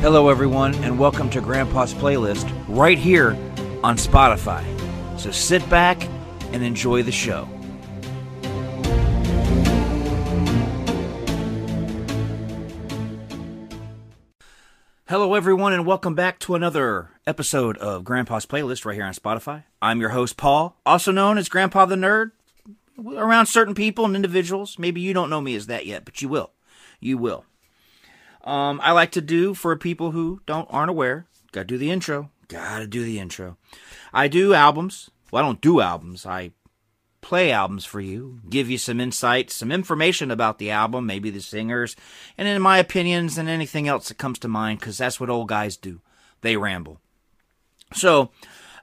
Hello, everyone, and welcome to Grandpa's Playlist right here on Spotify. So sit back and enjoy the show. Hello, everyone, and welcome back to another episode of Grandpa's Playlist right here on Spotify. I'm your host, Paul, also known as Grandpa the Nerd. Around certain people and individuals, maybe you don't know me as that yet, but you will. You will. Um, I like to do for people who don't aren't aware. Got to do the intro. Got to do the intro. I do albums. Well, I don't do albums. I play albums for you, give you some insight, some information about the album, maybe the singers, and in my opinions and anything else that comes to mind, because that's what old guys do. They ramble. So,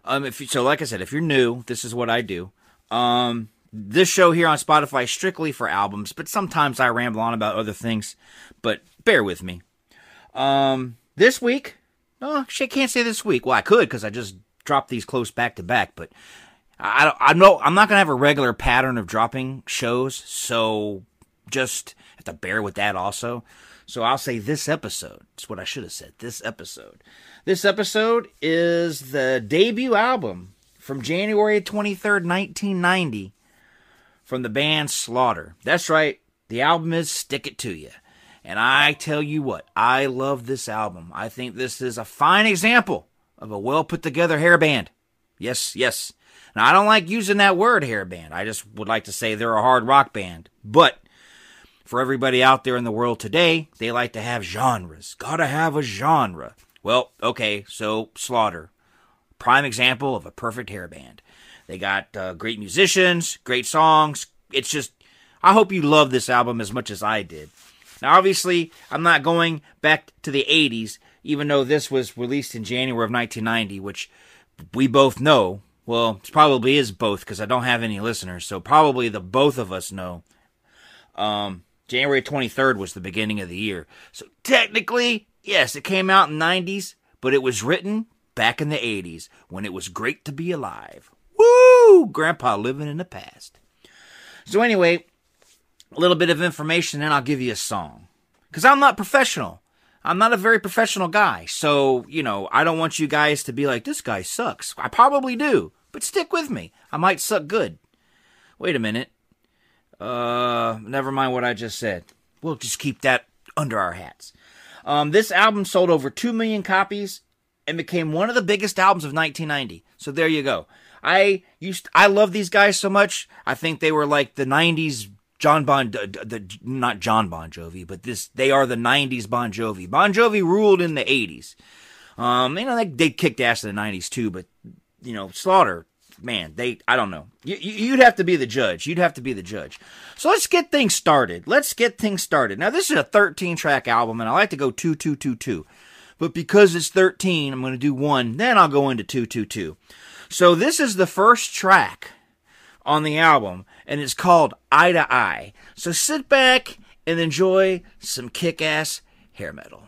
um, if you, so, like I said, if you're new, this is what I do. Um, this show here on Spotify strictly for albums, but sometimes I ramble on about other things. But bear with me. Um, this week, oh, I can't say this week. Well, I could because I just dropped these close back to back, but I, I know I'm not gonna have a regular pattern of dropping shows, so just have to bear with that also. So I'll say this episode. It's what I should have said. This episode. This episode is the debut album from January 23rd, 1990, from the band Slaughter. That's right. The album is Stick It To Ya. And I tell you what, I love this album. I think this is a fine example of a well put together hair band. Yes, yes. Now, I don't like using that word hair band. I just would like to say they're a hard rock band. But for everybody out there in the world today, they like to have genres. Gotta have a genre. Well, okay, so Slaughter. Prime example of a perfect hair band. They got uh, great musicians, great songs. It's just, I hope you love this album as much as I did. Now, obviously, I'm not going back to the 80s, even though this was released in January of 1990, which we both know well, it probably is both because I don't have any listeners, so probably the both of us know. Um, January 23rd was the beginning of the year. So technically, yes, it came out in 90s, but it was written back in the 80s when it was great to be alive. Woo! Grandpa living in the past. So anyway, a little bit of information and I'll give you a song. Cuz I'm not professional. I'm not a very professional guy. So, you know, I don't want you guys to be like, this guy sucks. I probably do, but stick with me. I might suck good. Wait a minute. Uh, never mind what I just said. We'll just keep that under our hats. Um, this album sold over 2 million copies and became one of the biggest albums of 1990. So there you go. I used I love these guys so much. I think they were like the 90s John Bon, the, not John Bon Jovi, but this, they are the 90s Bon Jovi. Bon Jovi ruled in the 80s. Um, you know, they, they kicked ass in the 90s too, but, you know, Slaughter, man, they, I don't know. You, you'd have to be the judge. You'd have to be the judge. So let's get things started. Let's get things started. Now, this is a 13 track album, and I like to go 2 2 2 2. But because it's 13, I'm going to do one, then I'll go into 2 2 2. So this is the first track on the album, and it's called Eye to Eye. So sit back and enjoy some kick ass hair metal.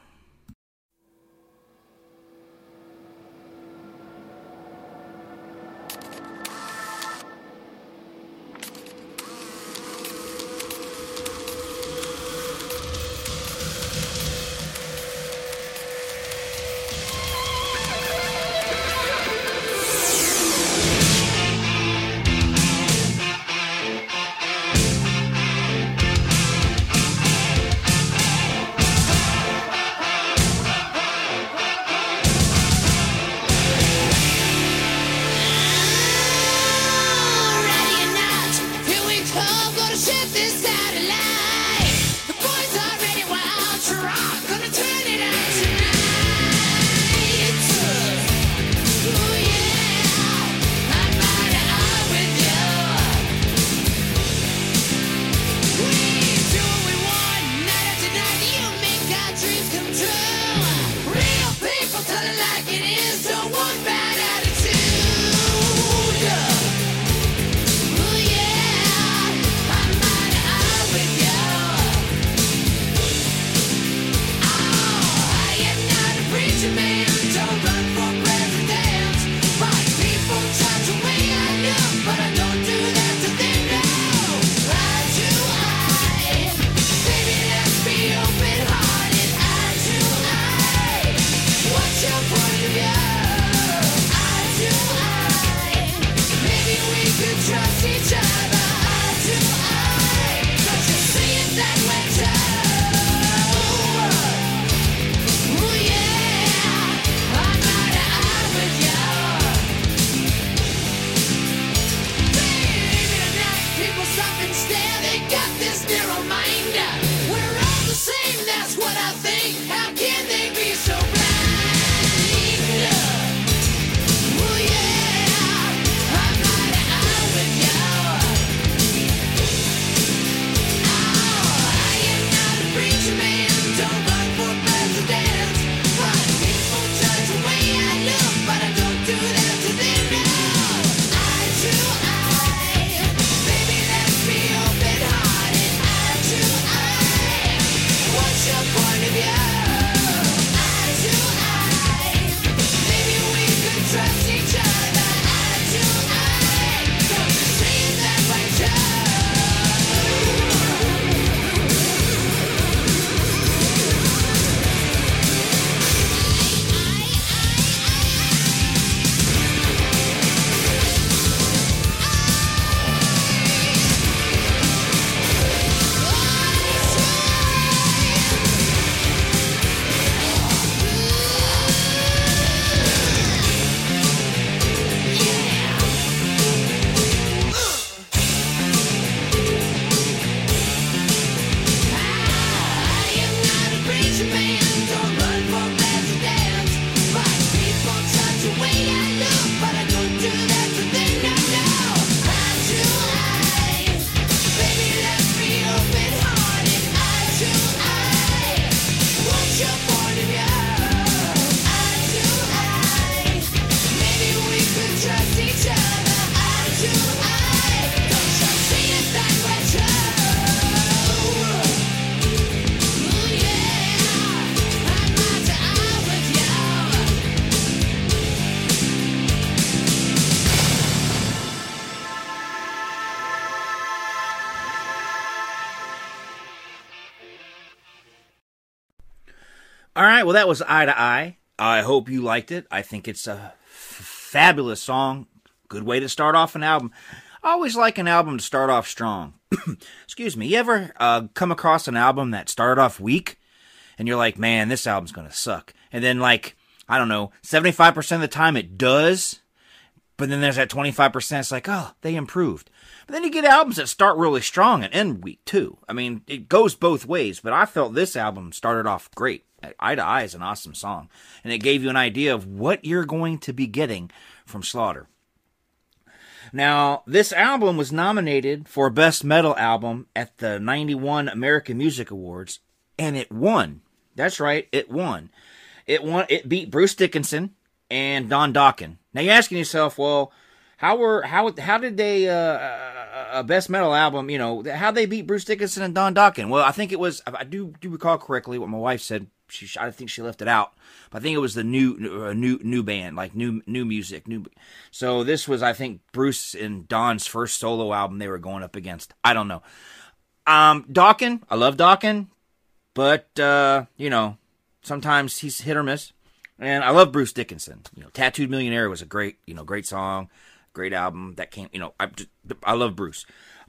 Well, that was Eye to Eye. I hope you liked it. I think it's a f- fabulous song. Good way to start off an album. I always like an album to start off strong. Excuse me. You ever uh, come across an album that started off weak and you're like, man, this album's going to suck? And then, like, I don't know, 75% of the time it does. But then there's that 25% it's like, oh, they improved. But then you get albums that start really strong and end weak too. I mean, it goes both ways, but I felt this album started off great. Eye to Eye is an awesome song, and it gave you an idea of what you're going to be getting from Slaughter. Now, this album was nominated for Best Metal Album at the 91 American Music Awards, and it won. That's right, it won. It won. It beat Bruce Dickinson and Don Dokken. Now you're asking yourself, well, how were how how did they uh, a best metal album? You know, how they beat Bruce Dickinson and Don Dokken? Well, I think it was. I do do recall correctly what my wife said she I think she left it out, but I think it was the new uh, new new band, like new new music, new. So this was I think Bruce and Don's first solo album they were going up against. I don't know. Um, Dokken, I love Dokken, but uh, you know sometimes he's hit or miss. And I love Bruce Dickinson. You know, Tattooed Millionaire was a great you know great song, great album that came. You know, I I love Bruce,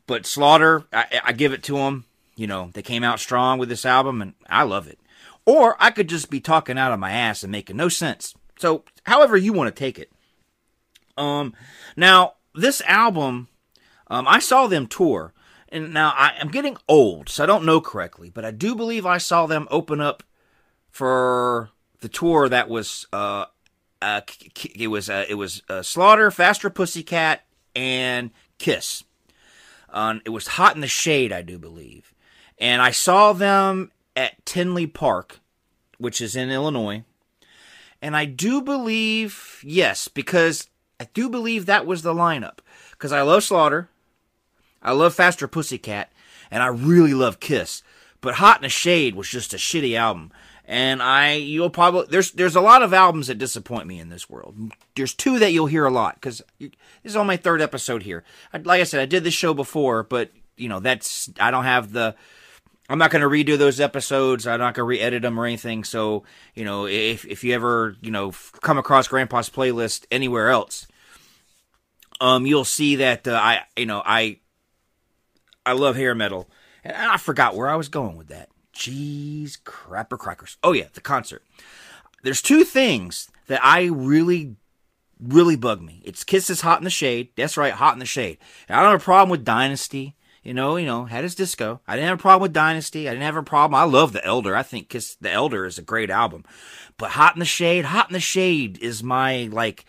but Slaughter I, I give it to him. You know, they came out strong with this album, and I love it. Or I could just be talking out of my ass and making no sense. So, however you want to take it. Um, now this album, um, I saw them tour, and now I am getting old, so I don't know correctly, but I do believe I saw them open up for the tour that was uh, uh it was uh, it was uh, Slaughter, Faster Pussycat, and Kiss. Um, it was Hot in the Shade, I do believe, and I saw them at Tinley Park, which is in Illinois. And I do believe, yes, because I do believe that was the lineup. Because I love Slaughter, I love Faster Pussycat, and I really love Kiss. But Hot in the Shade was just a shitty album. And I, you'll probably, there's, there's a lot of albums that disappoint me in this world. There's two that you'll hear a lot, because this is on my third episode here. I, like I said, I did this show before, but, you know, that's, I don't have the, I'm not going to redo those episodes. I'm not going to re-edit them or anything. So, you know, if if you ever, you know, come across Grandpa's playlist anywhere else, um, you'll see that uh, I, you know, I, I love hair metal, and I forgot where I was going with that. Jeez, crapper crackers. Oh yeah, the concert. There's two things that I really, really bug me. It's Kisses Hot in the Shade. That's right, Hot in the Shade. And I don't have a problem with Dynasty you know, you know, had his disco. I didn't have a problem with Dynasty. I didn't have a problem. I love The Elder. I think Kiss The Elder is a great album. But Hot in the Shade, Hot in the Shade is my like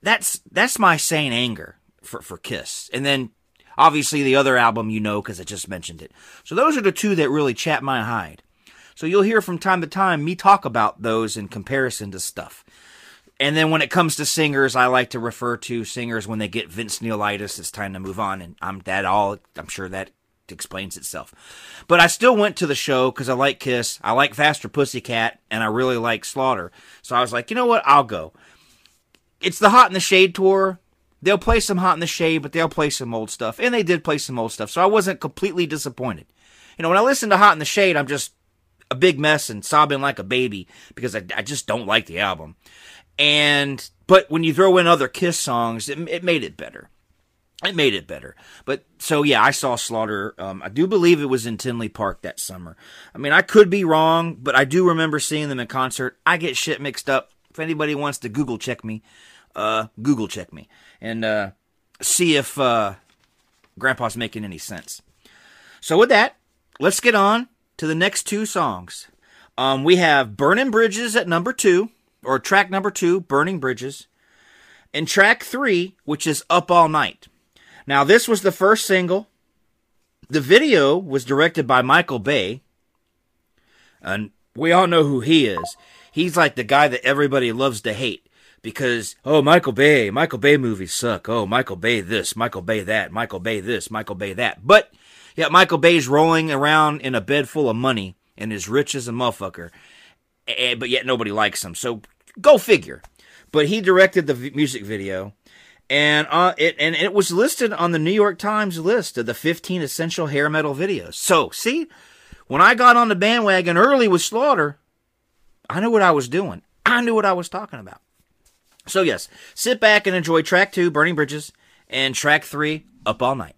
that's that's my sane anger for for Kiss. And then obviously the other album you know cuz I just mentioned it. So those are the two that really chat my hide. So you'll hear from time to time me talk about those in comparison to stuff. And then when it comes to singers, I like to refer to singers when they get Vince Neilitis. It's time to move on, and I'm that all. I'm sure that explains itself. But I still went to the show because I like Kiss, I like Faster Pussycat, and I really like Slaughter. So I was like, you know what? I'll go. It's the Hot in the Shade tour. They'll play some Hot in the Shade, but they'll play some old stuff, and they did play some old stuff. So I wasn't completely disappointed. You know, when I listen to Hot in the Shade, I'm just a big mess and sobbing like a baby because I, I just don't like the album. And but when you throw in other Kiss songs, it, it made it better. It made it better. But so yeah, I saw Slaughter. Um, I do believe it was in Tinley Park that summer. I mean, I could be wrong, but I do remember seeing them in concert. I get shit mixed up. If anybody wants to Google check me, uh, Google check me and uh, see if uh, Grandpa's making any sense. So with that, let's get on to the next two songs. Um, we have "Burning Bridges" at number two or track number two, Burning Bridges, and track three, which is Up All Night. Now, this was the first single. The video was directed by Michael Bay, and we all know who he is. He's like the guy that everybody loves to hate because, oh, Michael Bay, Michael Bay movies suck. Oh, Michael Bay this, Michael Bay that, Michael Bay this, Michael Bay that. But, yeah, Michael Bay's rolling around in a bed full of money and is rich as a motherfucker eh, but yet nobody likes him. So go figure. But he directed the v- music video, and uh, it and it was listed on the New York Times list of the 15 essential hair metal videos. So see, when I got on the bandwagon early with Slaughter, I knew what I was doing. I knew what I was talking about. So, yes, sit back and enjoy track two, Burning Bridges, and track three, Up All Night.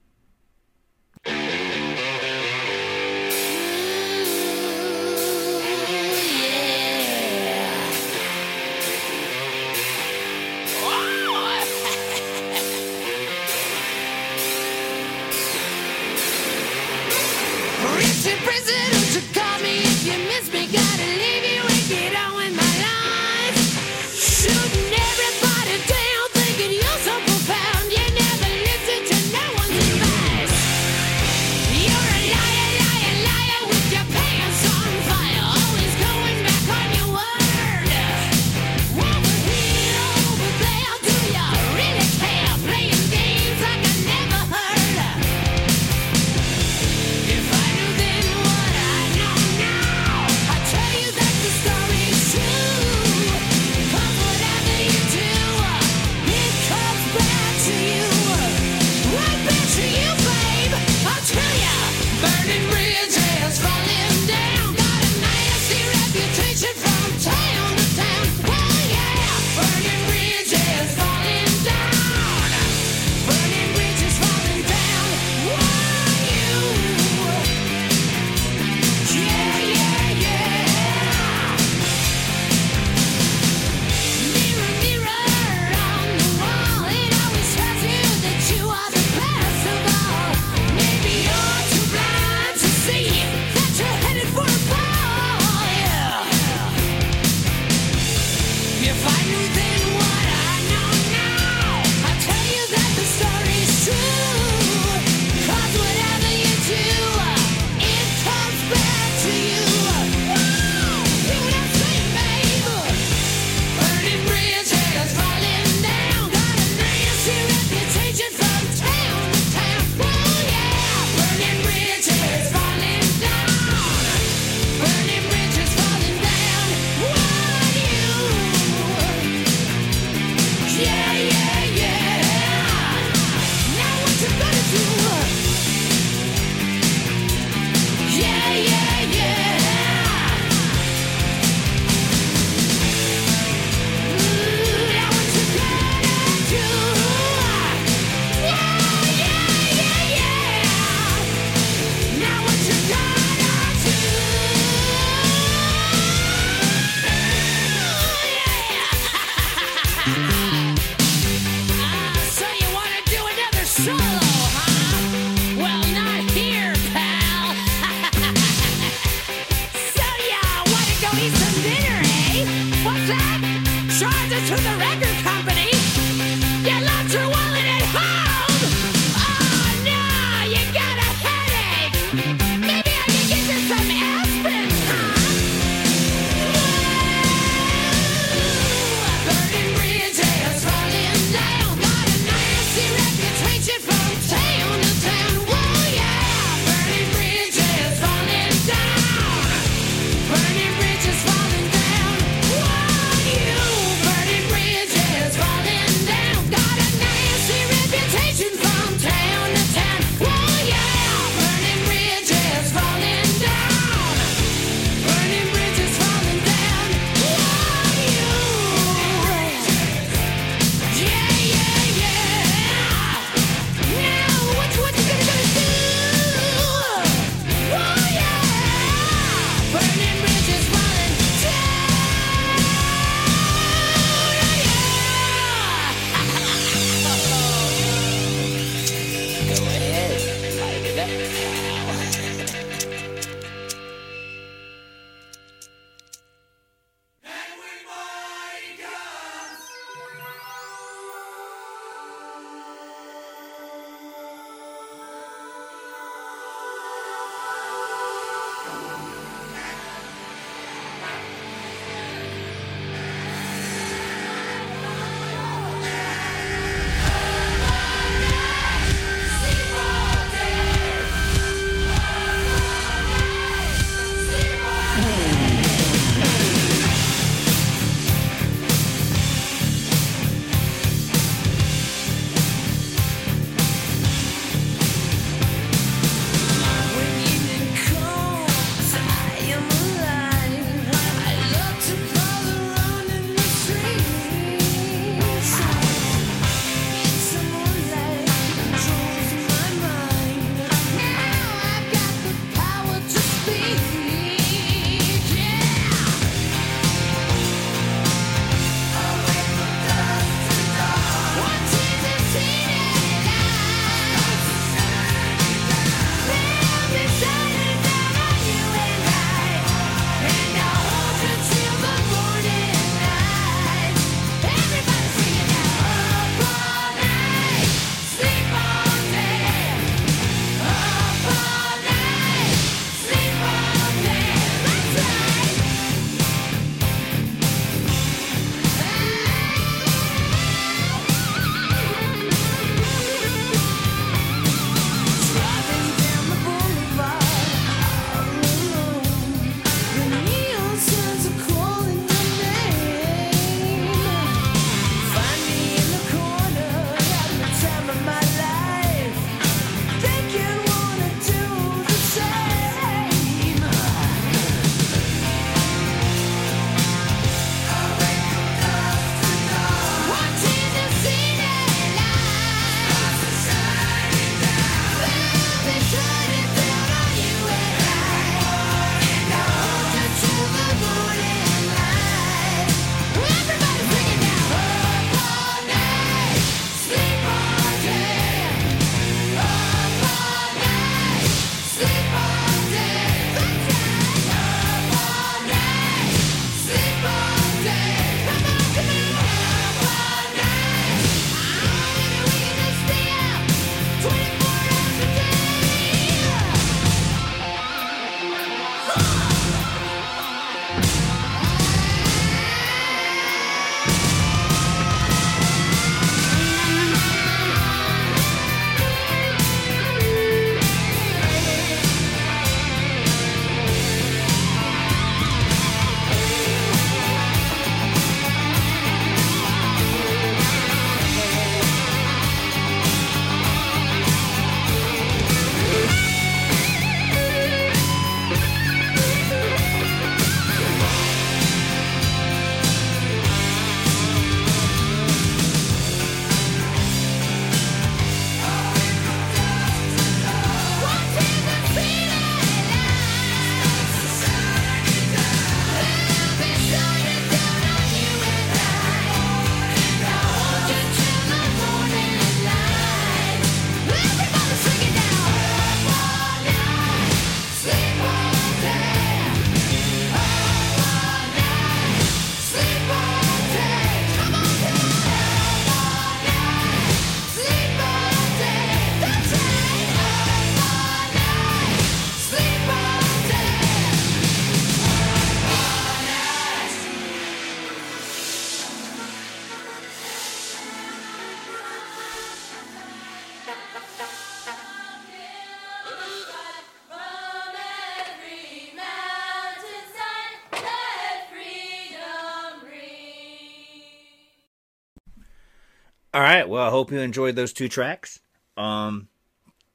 Well, I hope you enjoyed those two tracks. Um,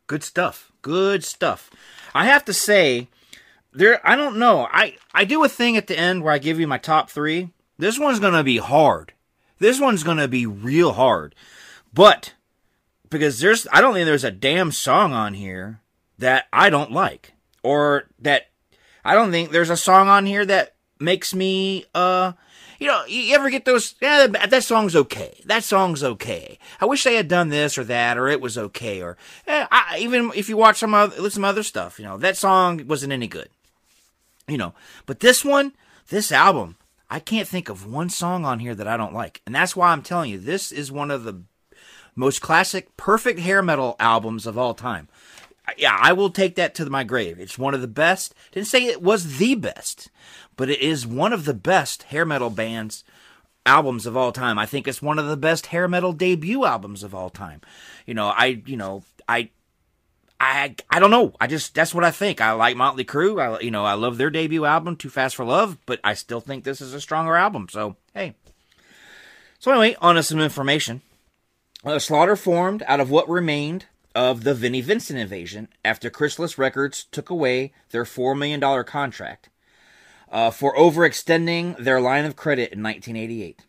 good stuff. Good stuff. I have to say, there. I don't know. I I do a thing at the end where I give you my top three. This one's gonna be hard. This one's gonna be real hard. But because there's, I don't think there's a damn song on here that I don't like, or that I don't think there's a song on here that makes me uh you know, you ever get those? Yeah, that song's okay. That song's okay. I wish they had done this or that, or it was okay, or eh, I, even if you watch some other, some other stuff, you know, that song wasn't any good. You know, but this one, this album, I can't think of one song on here that I don't like, and that's why I'm telling you, this is one of the most classic, perfect hair metal albums of all time. Yeah, I will take that to my grave. It's one of the best. Didn't say it was the best, but it is one of the best hair metal bands albums of all time. I think it's one of the best hair metal debut albums of all time. You know, I you know, I I I don't know. I just that's what I think. I like Motley Crue. I you know, I love their debut album Too Fast for Love, but I still think this is a stronger album. So, hey. So anyway, on to some information. Uh, Slaughter formed out of what remained of the Vinnie Vincent invasion after Chrysalis Records took away their $4 million contract uh, for overextending their line of credit in 1988.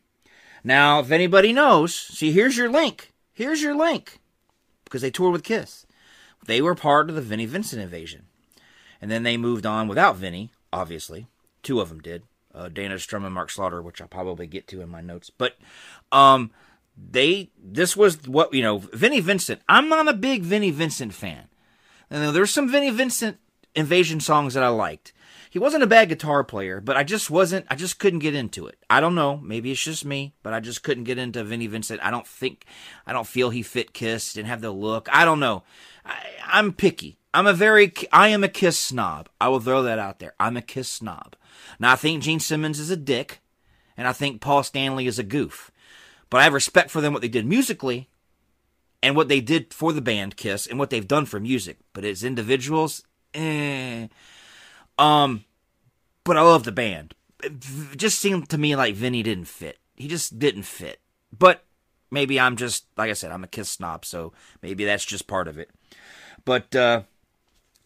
Now, if anybody knows, see, here's your link. Here's your link. Because they toured with Kiss. They were part of the Vinnie Vincent invasion. And then they moved on without Vinnie, obviously. Two of them did. Uh, Dana Strum and Mark Slaughter, which I'll probably get to in my notes. But um, they this was what you know Vinnie Vincent. I'm not a big Vinnie Vincent fan. And there's some Vinnie Vincent invasion songs that I liked. He wasn't a bad guitar player, but I just wasn't. I just couldn't get into it. I don't know. Maybe it's just me, but I just couldn't get into Vinnie Vincent. I don't think. I don't feel he fit Kiss. Didn't have the look. I don't know. I, I'm picky. I'm a very. I am a Kiss snob. I will throw that out there. I'm a Kiss snob. Now I think Gene Simmons is a dick, and I think Paul Stanley is a goof. But I have respect for them what they did musically and what they did for the band Kiss and what they've done for music. But as individuals, eh. Um, but I love the band. It just seemed to me like Vinnie didn't fit. He just didn't fit. But maybe I'm just like I said, I'm a Kiss snob, so maybe that's just part of it. But uh,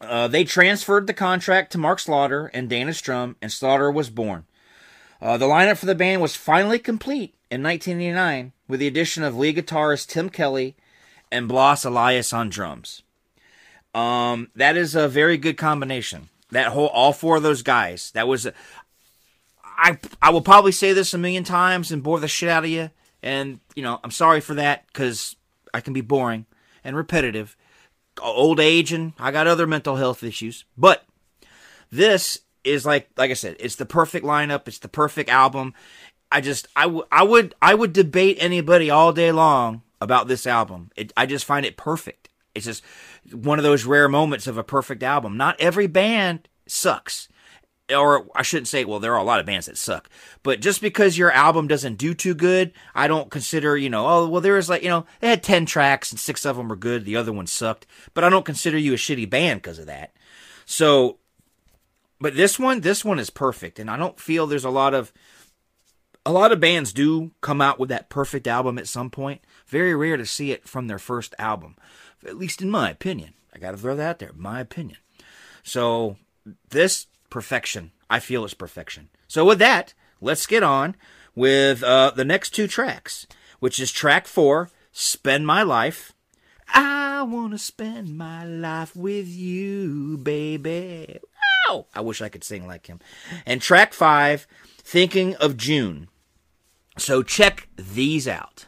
uh, they transferred the contract to Mark Slaughter and Dana Strum, and Slaughter was born. Uh, the lineup for the band was finally complete in 1989 with the addition of lead guitarist Tim Kelly and Blas Elias on drums. Um, that is a very good combination. That whole, all four of those guys. That was, I will probably say this a million times and bore the shit out of you. And you know, I'm sorry for that because I can be boring and repetitive. Old age and I got other mental health issues. But this is like like I said, it's the perfect lineup. It's the perfect album. I just I, would I would debate anybody all day long about this album. It, I just find it perfect. It's just one of those rare moments of a perfect album. Not every band sucks. Or I shouldn't say, well, there are a lot of bands that suck. But just because your album doesn't do too good, I don't consider, you know, oh, well, there was like, you know, they had 10 tracks and six of them were good. The other one sucked. But I don't consider you a shitty band because of that. So, but this one, this one is perfect. And I don't feel there's a lot of, a lot of bands do come out with that perfect album at some point. Very rare to see it from their first album, at least in my opinion. I got to throw that out there, my opinion. So this perfection, I feel is perfection. So with that, let's get on with uh, the next two tracks, which is track four, "Spend My Life." I wanna spend my life with you, baby. Wow! I wish I could sing like him. And track five, "Thinking of June." So check these out.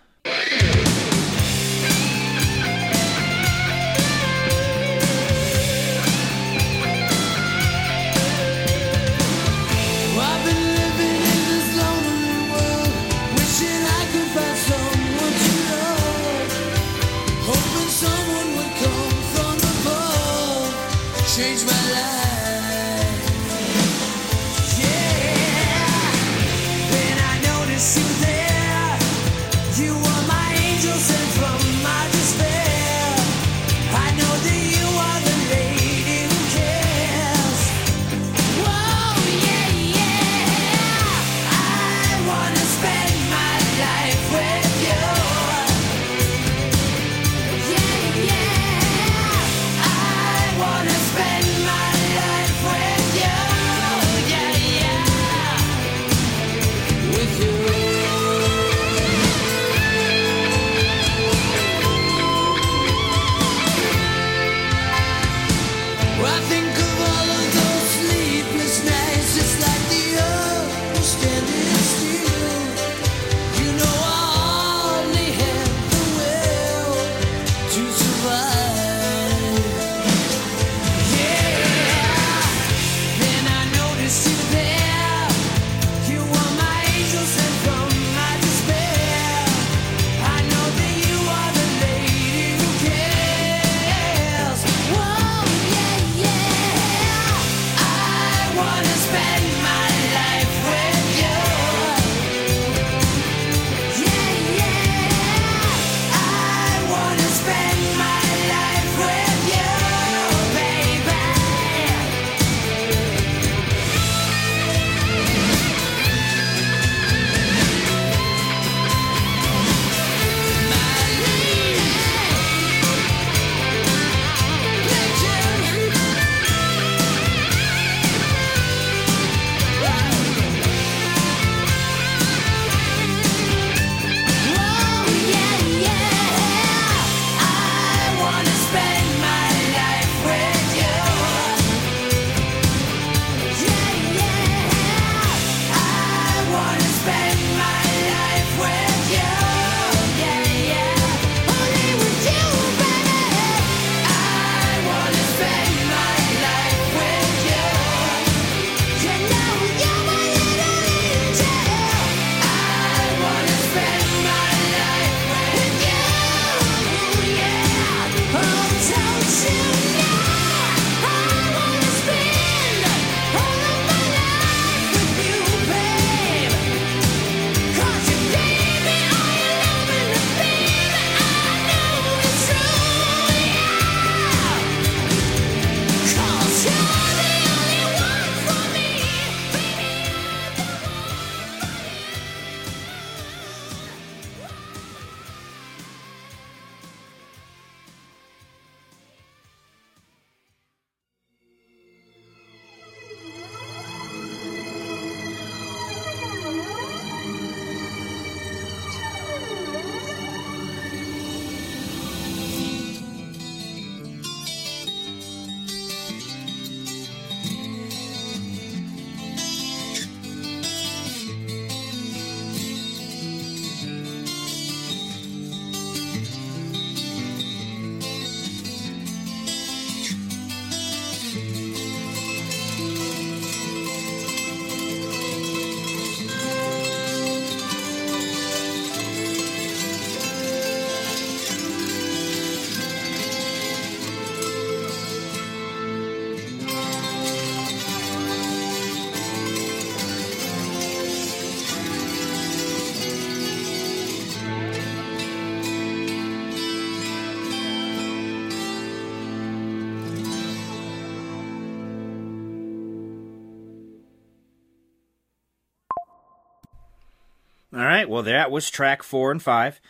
Well, that was track four and five.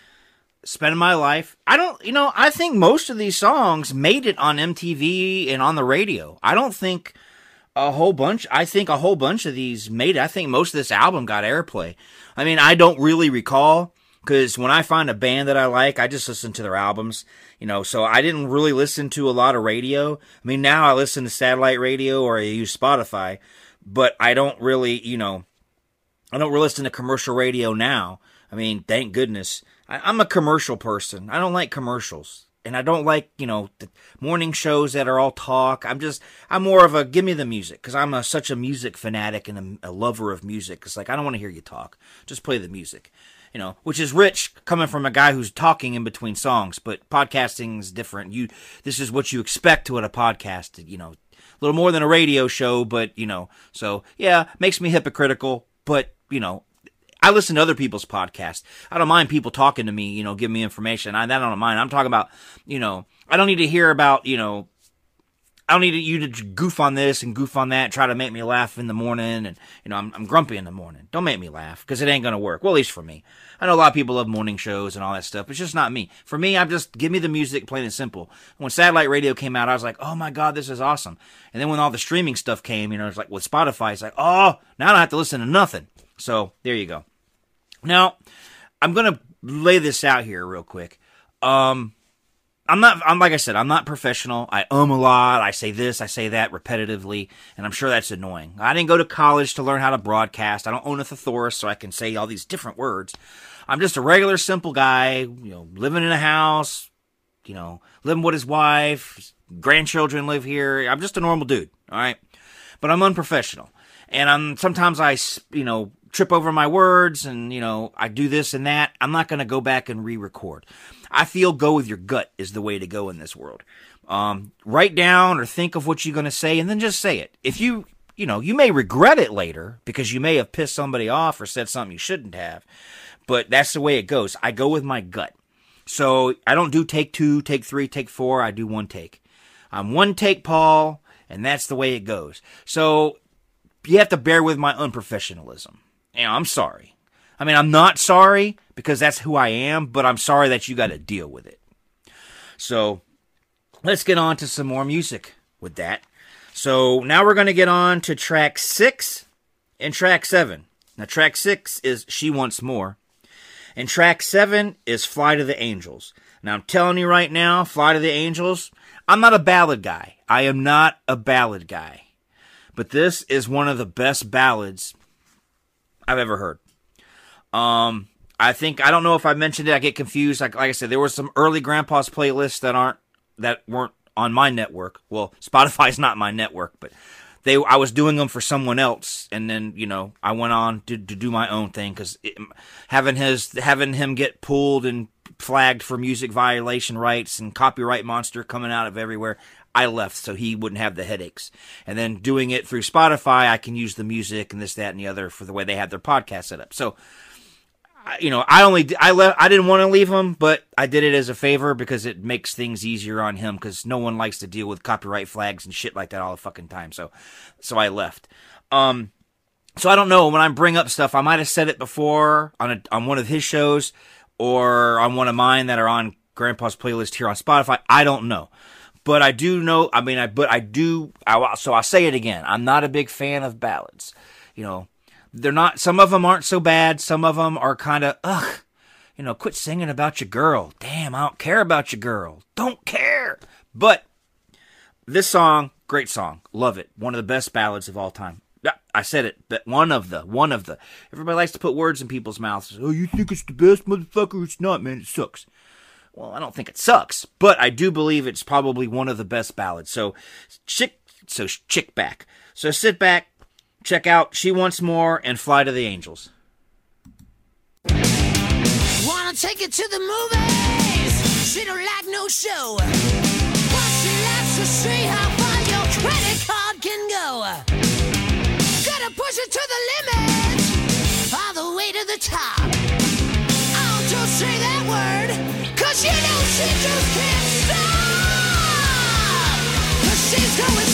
Spending my life. I don't, you know, I think most of these songs made it on MTV and on the radio. I don't think a whole bunch, I think a whole bunch of these made it. I think most of this album got airplay. I mean, I don't really recall because when I find a band that I like, I just listen to their albums, you know, so I didn't really listen to a lot of radio. I mean, now I listen to satellite radio or I use Spotify, but I don't really, you know, I don't really listen to commercial radio now. I mean, thank goodness. I, I'm a commercial person. I don't like commercials. And I don't like, you know, the morning shows that are all talk. I'm just, I'm more of a give me the music because I'm a, such a music fanatic and a, a lover of music. It's like, I don't want to hear you talk. Just play the music, you know, which is rich coming from a guy who's talking in between songs. But podcasting is different. You, this is what you expect to a podcast, you know, a little more than a radio show, but, you know, so yeah, makes me hypocritical, but, you know, I listen to other people's podcasts. I don't mind people talking to me, you know, giving me information. I that I don't mind. I'm talking about, you know, I don't need to hear about, you know, I don't need you to goof on this and goof on that, try to make me laugh in the morning, and you know I'm, I'm grumpy in the morning. Don't make me laugh because it ain't gonna work. Well, at least for me. I know a lot of people love morning shows and all that stuff. It's just not me. For me, I'm just give me the music, plain and simple. When satellite radio came out, I was like, oh my god, this is awesome. And then when all the streaming stuff came, you know, it's like with Spotify, it's like, oh, now I don't have to listen to nothing. So there you go. Now, I'm gonna lay this out here real quick. Um, I'm not. I'm like I said. I'm not professional. I um a lot. I say this. I say that repetitively, and I'm sure that's annoying. I didn't go to college to learn how to broadcast. I don't own a thesaurus, so I can say all these different words. I'm just a regular, simple guy. You know, living in a house. You know, living with his wife. Grandchildren live here. I'm just a normal dude. All right, but I'm unprofessional, and I'm sometimes I, you know trip over my words, and you know I do this and that. I'm not gonna go back and re-record. I feel go with your gut is the way to go in this world. Um, write down or think of what you're going to say and then just say it. If you you know, you may regret it later because you may have pissed somebody off or said something you shouldn't have. But that's the way it goes. I go with my gut. So I don't do take two, take three, take four. I do one take. I'm one take Paul, and that's the way it goes. So you have to bear with my unprofessionalism. Know, I'm sorry. I mean, I'm not sorry because that's who I am, but I'm sorry that you got to deal with it. So let's get on to some more music with that. So now we're going to get on to track six and track seven. Now, track six is She Wants More, and track seven is Fly to the Angels. Now, I'm telling you right now, Fly to the Angels, I'm not a ballad guy. I am not a ballad guy. But this is one of the best ballads I've ever heard. Um, I think I don't know if I mentioned it. I get confused. Like, like I said, there were some early Grandpa's playlists that aren't that weren't on my network. Well, Spotify's not my network, but they I was doing them for someone else, and then you know I went on to, to do my own thing because having his having him get pulled and flagged for music violation rights and copyright monster coming out of everywhere. I left so he wouldn't have the headaches. And then doing it through Spotify, I can use the music and this, that, and the other for the way they have their podcast set up. So you know, I only I left. I didn't want to leave him, but I did it as a favor because it makes things easier on him because no one likes to deal with copyright flags and shit like that all the fucking time. So, so I left. Um, so I don't know when I bring up stuff. I might have said it before on a, on one of his shows or on one of mine that are on Grandpa's playlist here on Spotify. I don't know, but I do know. I mean, I but I do. I, so I'll say it again. I'm not a big fan of ballads. You know, they're not some of them aren't so bad some of them are kind of ugh you know quit singing about your girl damn i don't care about your girl don't care but this song great song love it one of the best ballads of all time I said it, but one of the, one of the. Everybody likes to put words in people's mouths. Oh, you think it's the best, motherfucker? It's not, man. It sucks. Well, I don't think it sucks, but I do believe it's probably one of the best ballads. So, chick, so chick back. So sit back, Check out She Wants More and Fly to the Angels. Wanna take it to the movies? She don't like no show. But she likes to see how far your credit card can go. Gotta push it to the limit, all the way to the top. I'll just say that word, cause you know she just can't stop. Cause she's going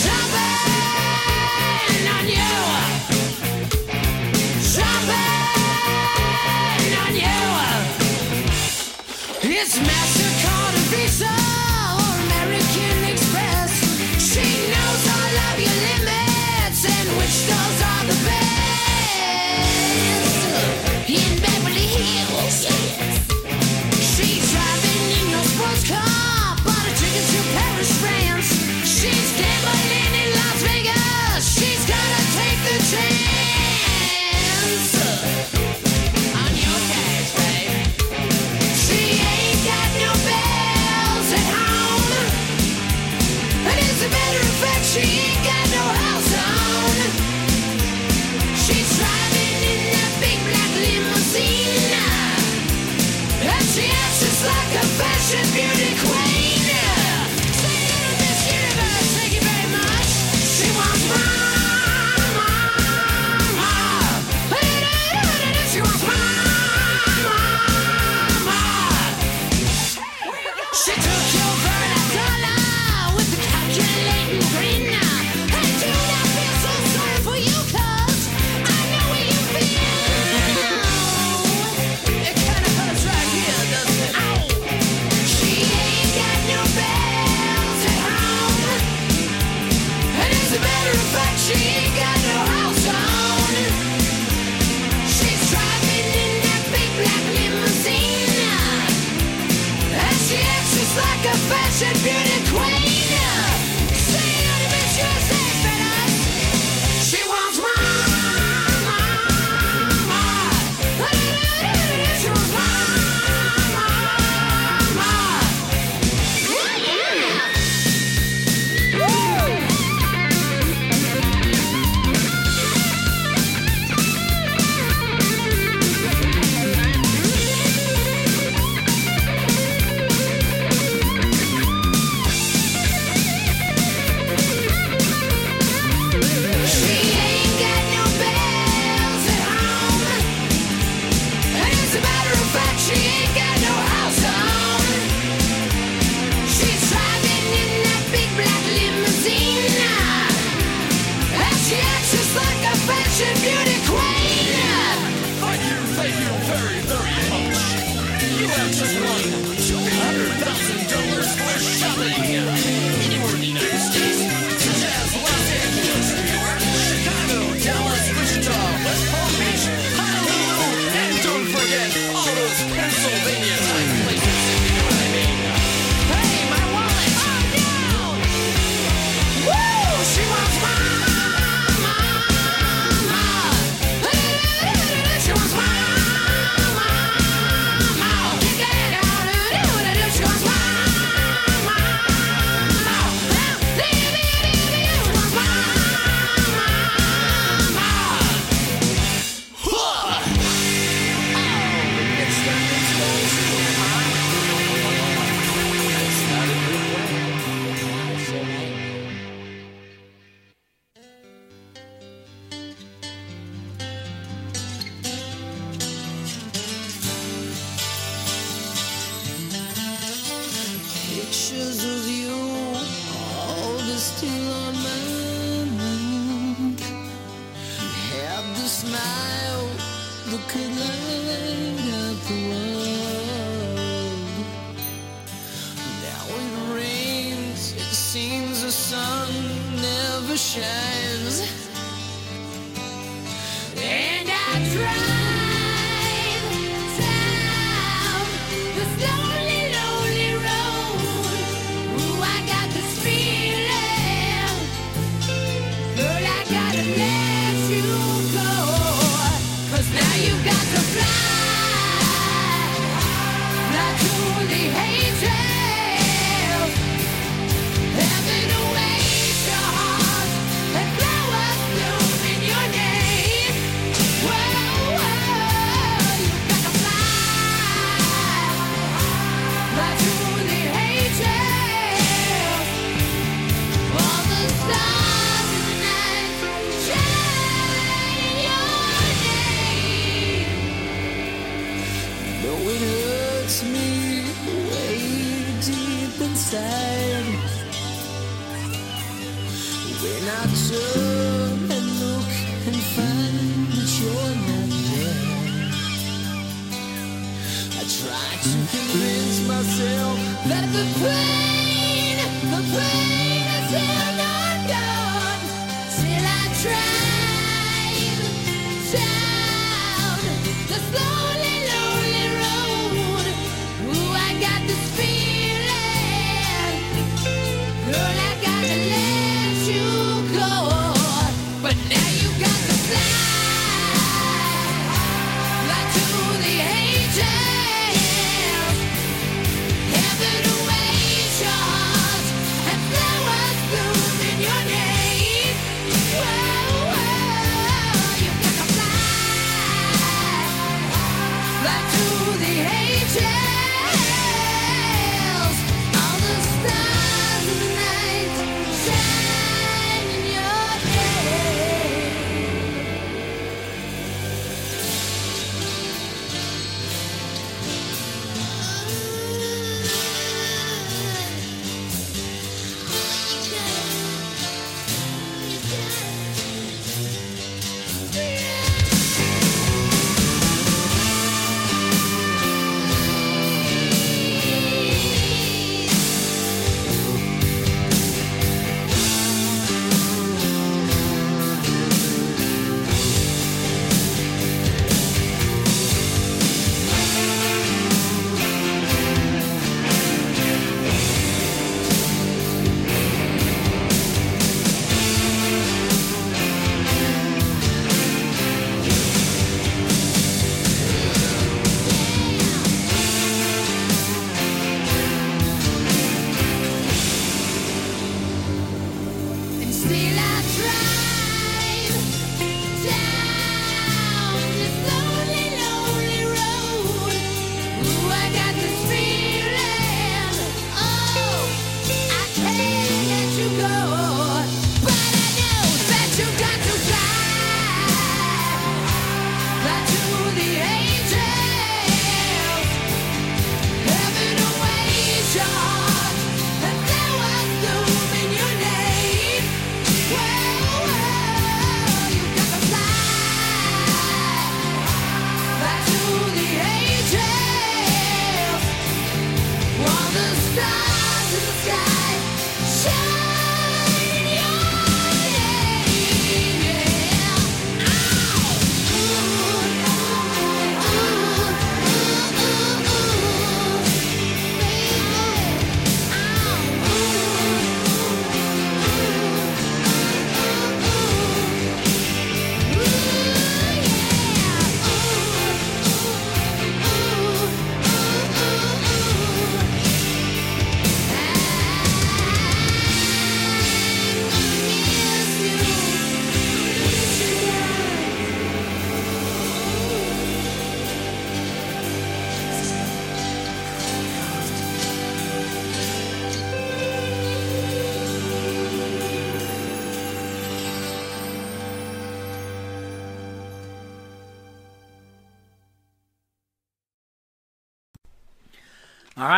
look at love.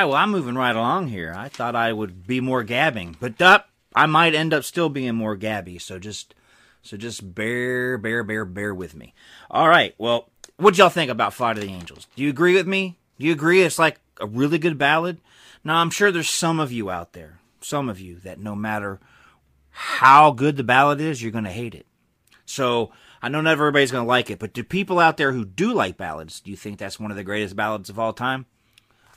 Right, well, I'm moving right along here. I thought I would be more gabbing, but up, I might end up still being more gabby. So just, so just bear, bear, bear, bear with me. All right, well, what y'all think about Flight of the Angels? Do you agree with me? Do you agree it's like a really good ballad? Now, I'm sure there's some of you out there, some of you that no matter how good the ballad is, you're going to hate it. So I know not everybody's going to like it, but do people out there who do like ballads, do you think that's one of the greatest ballads of all time?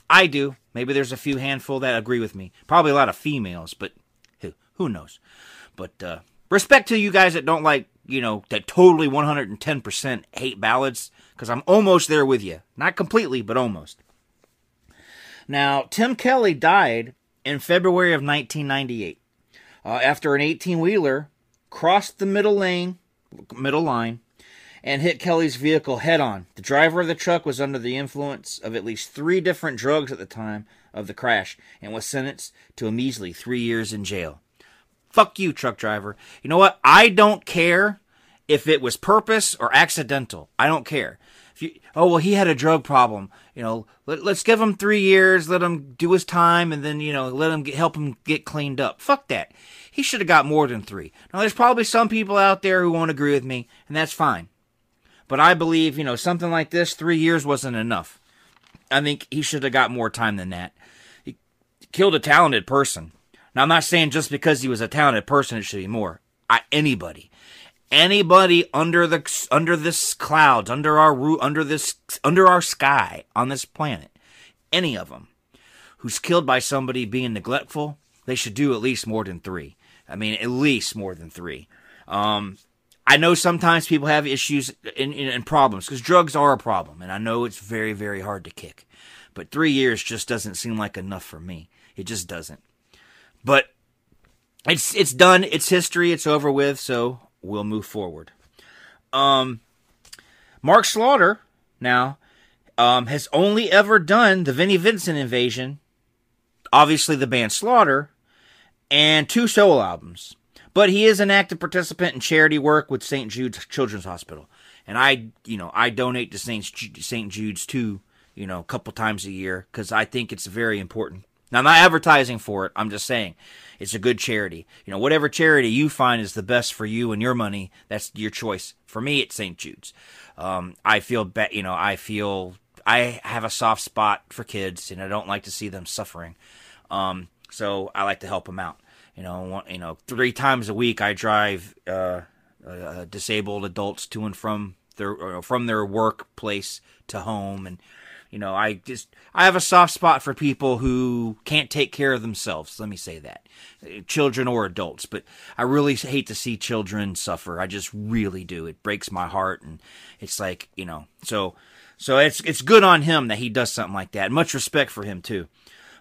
I do. Maybe there's a few handful that agree with me. Probably a lot of females, but who who knows? But uh, respect to you guys that don't like, you know, that totally 110% hate ballads, because I'm almost there with you. Not completely, but almost. Now, Tim Kelly died in February of 1998 uh, after an 18 wheeler crossed the middle lane, middle line, and hit Kelly's vehicle head on. The driver of the truck was under the influence of at least three different drugs at the time of the crash and was sentenced to a measly three years in jail. Fuck you, truck driver. You know what? I don't care if it was purpose or accidental. I don't care. You, oh well, he had a drug problem. You know, let, us give him three years, let him do his time, and then you know, let him get, help him get cleaned up. Fuck that. He should have got more than three. Now, there's probably some people out there who won't agree with me, and that's fine. But I believe, you know, something like this, three years wasn't enough. I think he should have got more time than that. He killed a talented person. Now, I'm not saying just because he was a talented person, it should be more. I, anybody, anybody under the under this clouds, under our roof, under this under our sky on this planet, any of them who's killed by somebody being neglectful, they should do at least more than three. I mean, at least more than three. Um, I know sometimes people have issues and, problems because drugs are a problem, and I know it's very, very hard to kick. But three years just doesn't seem like enough for me. It just doesn't. But it's it's done. It's history. It's over with. So we'll move forward. Um, Mark Slaughter now um, has only ever done the Vinnie Vincent invasion, obviously the band Slaughter, and two solo albums. But he is an active participant in charity work with St. Jude's Children's Hospital, and I, you know, I donate to St. St. Jude's too, you know, a couple times a year because I think it's very important. Now, I'm not advertising for it. I'm just saying it's a good charity. You know, whatever charity you find is the best for you and your money, that's your choice. For me, it's St. Jude's. Um, I feel, be- you know, I feel I have a soft spot for kids, and I don't like to see them suffering. Um, so I like to help them out. You know, one, you know, three times a week I drive uh, uh, disabled adults to and from their from their workplace to home, and you know, I just I have a soft spot for people who can't take care of themselves. Let me say that, children or adults. But I really hate to see children suffer. I just really do. It breaks my heart, and it's like you know, so so it's it's good on him that he does something like that. Much respect for him too.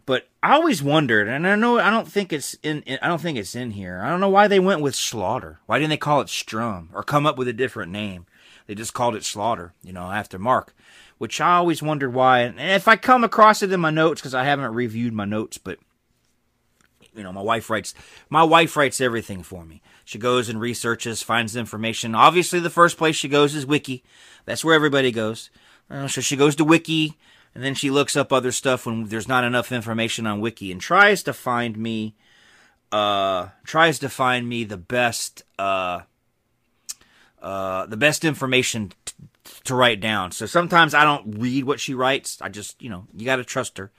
But I always wondered, and I know I don't think it's in, I don't think it's in here. I don't know why they went with Slaughter. Why didn't they call it Strum or come up with a different name? They just called it Slaughter, you know, after Mark, which I always wondered why. And if I come across it in my notes, because I haven't reviewed my notes, but you know, my wife writes, my wife writes everything for me. She goes and researches, finds information. Obviously, the first place she goes is Wiki. That's where everybody goes. Uh, so she goes to Wiki and then she looks up other stuff when there's not enough information on wiki and tries to find me uh tries to find me the best uh uh the best information t- to write down. So sometimes i don't read what she writes. I just you know you got to trust her.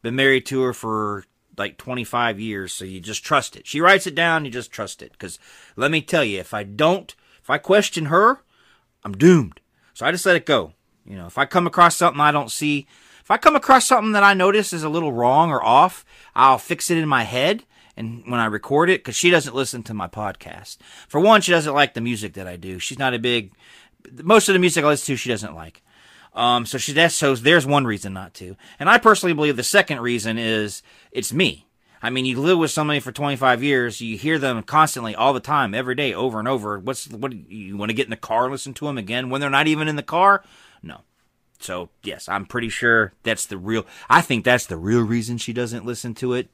Been married to her for like 25 years so you just trust it. She writes it down you just trust it. Because let me tell you if i don't if i question her i'm doomed. So i just let it go you know, if I come across something I don't see, if I come across something that I notice is a little wrong or off, I'll fix it in my head and when I record it, because she doesn't listen to my podcast. For one, she doesn't like the music that I do. She's not a big. Most of the music I listen to, she doesn't like. Um, so she that's so there's one reason not to. And I personally believe the second reason is it's me. I mean, you live with somebody for 25 years, you hear them constantly, all the time, every day, over and over. What's what? You want to get in the car listen to them again when they're not even in the car? So, yes, I'm pretty sure that's the real I think that's the real reason she doesn't listen to it.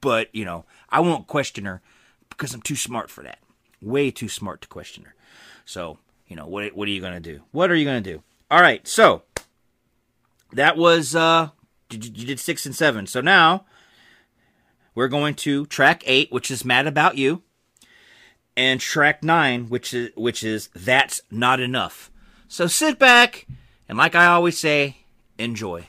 But, you know, I won't question her because I'm too smart for that. Way too smart to question her. So, you know, what what are you going to do? What are you going to do? All right. So, that was uh you did 6 and 7. So now we're going to track 8, which is Mad About You, and track 9, which is which is That's Not Enough. So sit back and like I always say, enjoy.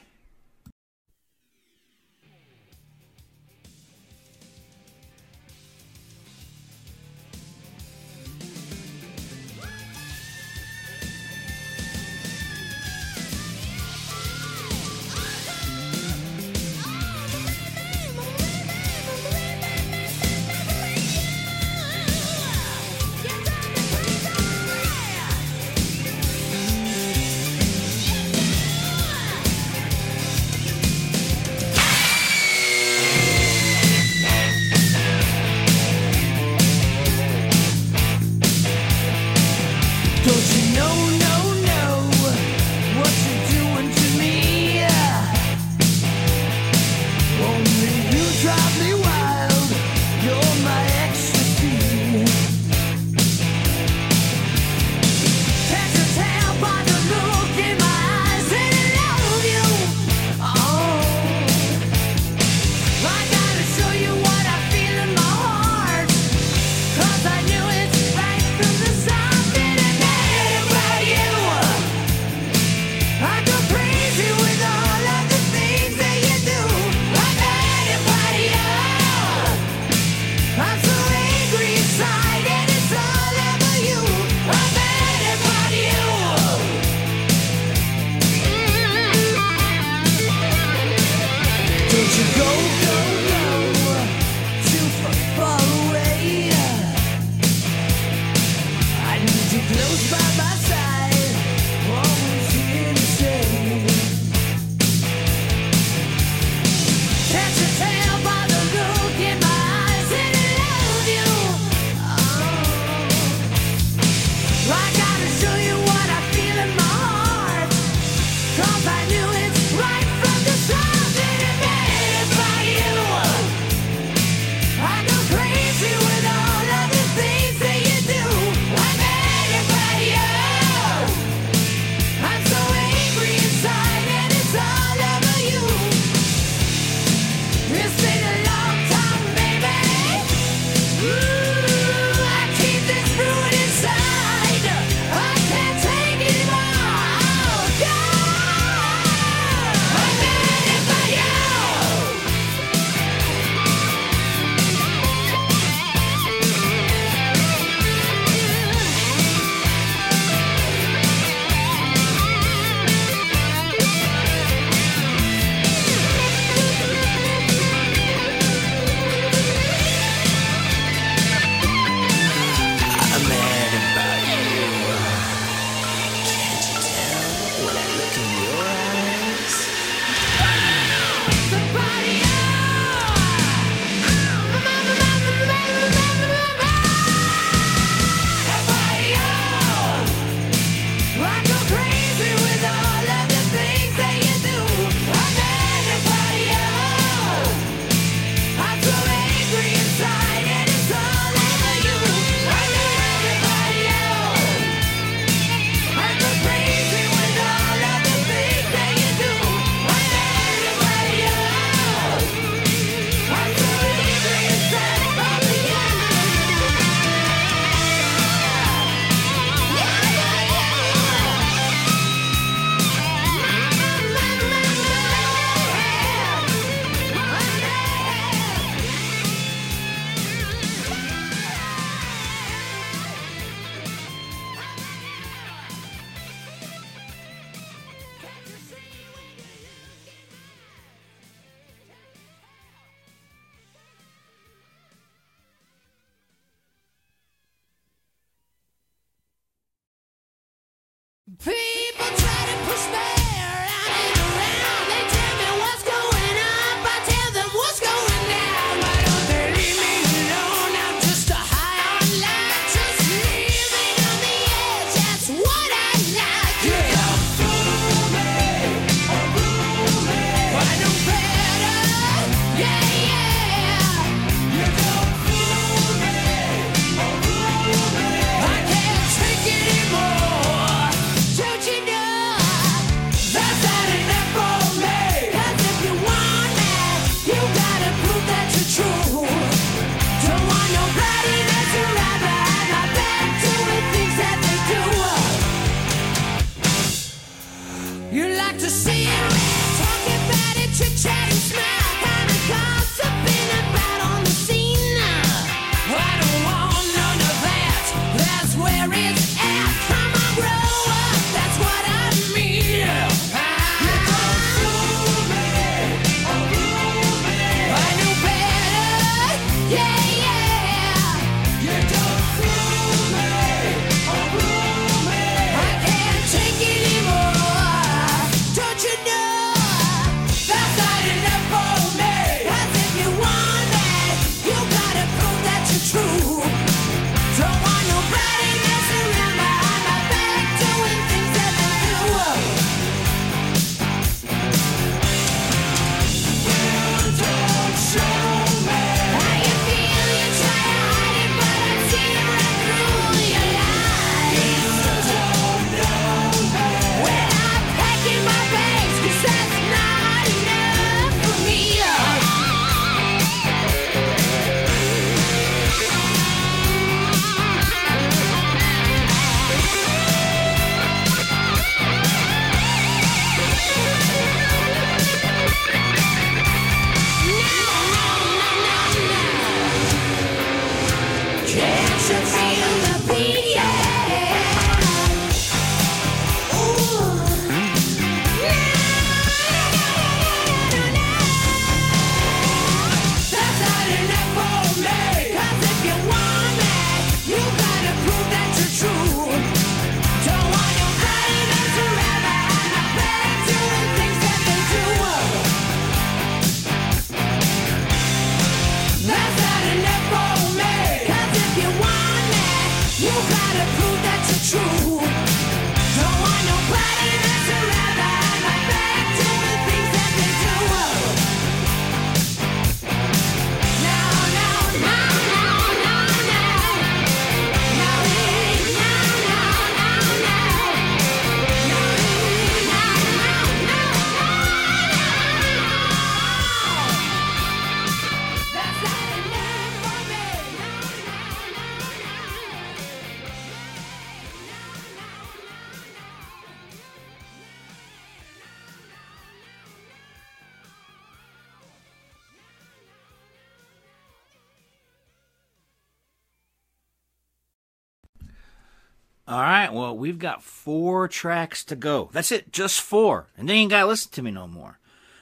Got four tracks to go. That's it, just four. And then you ain't got to listen to me no more.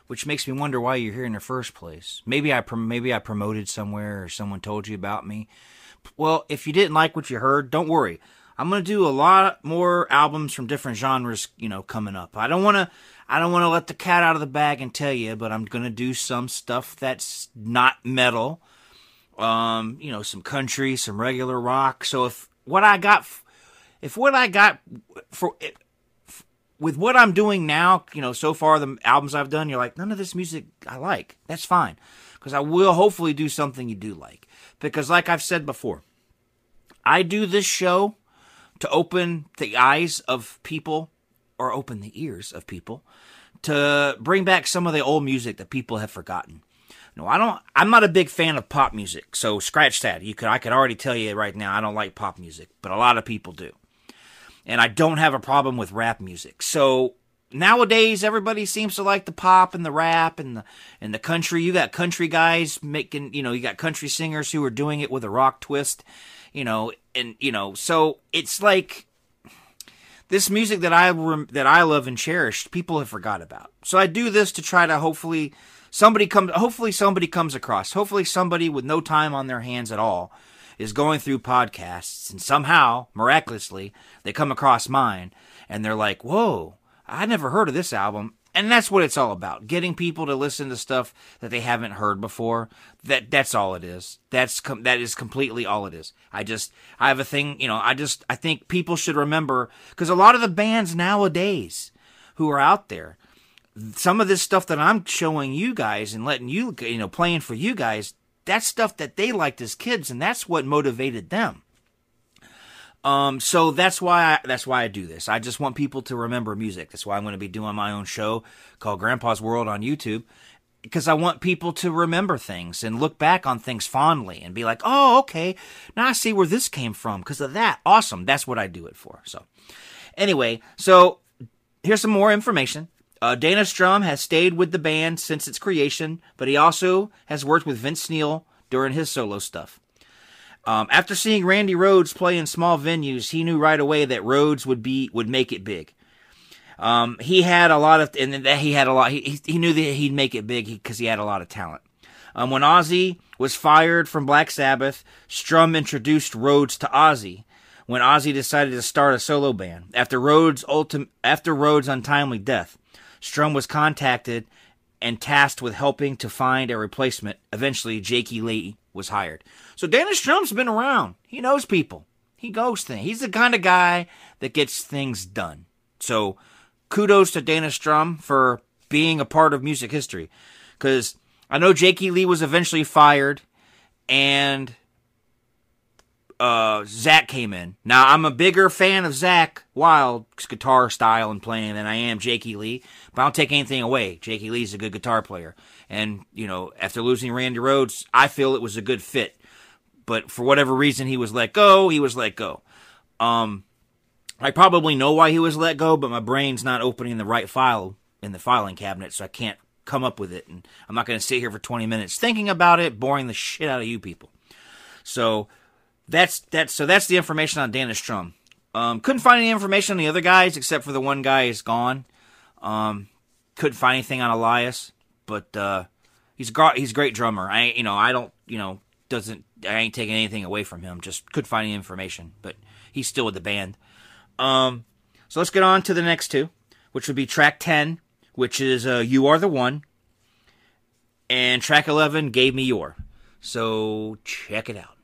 Which makes me wonder why you're here in the first place. Maybe I maybe I promoted somewhere or someone told you about me. Well, if you didn't like what you heard, don't worry. I'm to do a lot more albums from different genres, you know, coming up. I don't want to I don't want to let the cat out of the bag and tell you, but I'm to do some stuff that's not metal. Um, you know, some country, some regular rock. So if what I got if what I got for with what I'm doing now, you know, so far the albums I've done, you're like, none of this music I like. That's fine. Because I will hopefully do something you do like. Because, like I've said before, I do this show to open the eyes of people or open the ears of people to bring back some of the old music that people have forgotten. No, I don't. I'm not a big fan of pop music, so scratch that. You could, I could already tell you right now, I don't like pop music, but a lot of people do and I don't have a problem with rap music. So nowadays everybody seems to like the pop and the rap and the and the country. You got country guys making, you know, you got country singers who are doing it with a rock twist, you know, and you know, so it's like this music that I that I love and cherish, people have forgot about. So I do this to try to hopefully somebody comes hopefully somebody comes across. Hopefully somebody with no time on their hands at all is going through podcasts and somehow, miraculously, they come across mine and they're like, whoa, I never heard of this album. And that's what it's all about. Getting people to listen to stuff that they haven't heard before. That that's all it is. That's com- that is completely all it is. I just I have a thing, you know, I just I think people should remember cuz a lot of the bands nowadays who are out there some of this stuff that I'm showing you guys and letting you you know playing for you guys that's stuff that they liked as kids, and that's what motivated them. Um, so that's why I, that's why I do this. I just want people to remember music. That's why I'm going to be doing my own show called Grandpa's World on YouTube because I want people to remember things and look back on things fondly and be like, "Oh, okay, now I see where this came from because of that." Awesome. That's what I do it for. So, anyway, so here's some more information. Uh, Dana Strum has stayed with the band since its creation, but he also has worked with Vince Neil during his solo stuff. Um, after seeing Randy Rhoads play in small venues, he knew right away that Rhoads would be would make it big. Um, he had a lot of, and that he had a lot. He he knew that he'd make it big because he had a lot of talent. Um, when Ozzy was fired from Black Sabbath, Strum introduced Rhoads to Ozzy. When Ozzy decided to start a solo band after Rhoads' ultim- after Rhoads' untimely death, Strum was contacted and tasked with helping to find a replacement. Eventually, Jakey Lee was hired. So Dana Strum's been around. He knows people. He goes things. He's the kind of guy that gets things done. So kudos to Dana Strum for being a part of music history. Because I know Jakey Lee was eventually fired and uh, Zakk came in. Now I'm a bigger fan of Zakk Wylde's guitar style and playing than I am Jakey Lee, but I don't take anything away. Jakey Lee's a good guitar player, and you know after losing Randy Rhoads, I feel it was a good fit. But for whatever reason, he was let go. He was let go. Um, I probably know why he was let go, but my brain's not opening the right file in the filing cabinet, so I can't come up with it. And I'm not going to sit here for 20 minutes thinking about it, boring the shit out of you people. So that's that's so that's the information on Dana Strum. Um, couldn't find any information on the other guys except for the one guy is gone. Um, couldn't find anything on Elias, but uh, he's a he's a great drummer. I you know I don't you know doesn't I ain't taking anything away from him. Just couldn't find any information, but he's still with the band. Um, so let's get on to the next two, which would be track ten, which is uh, "You Are the One," and track eleven, "Gave Me Your." So check it out.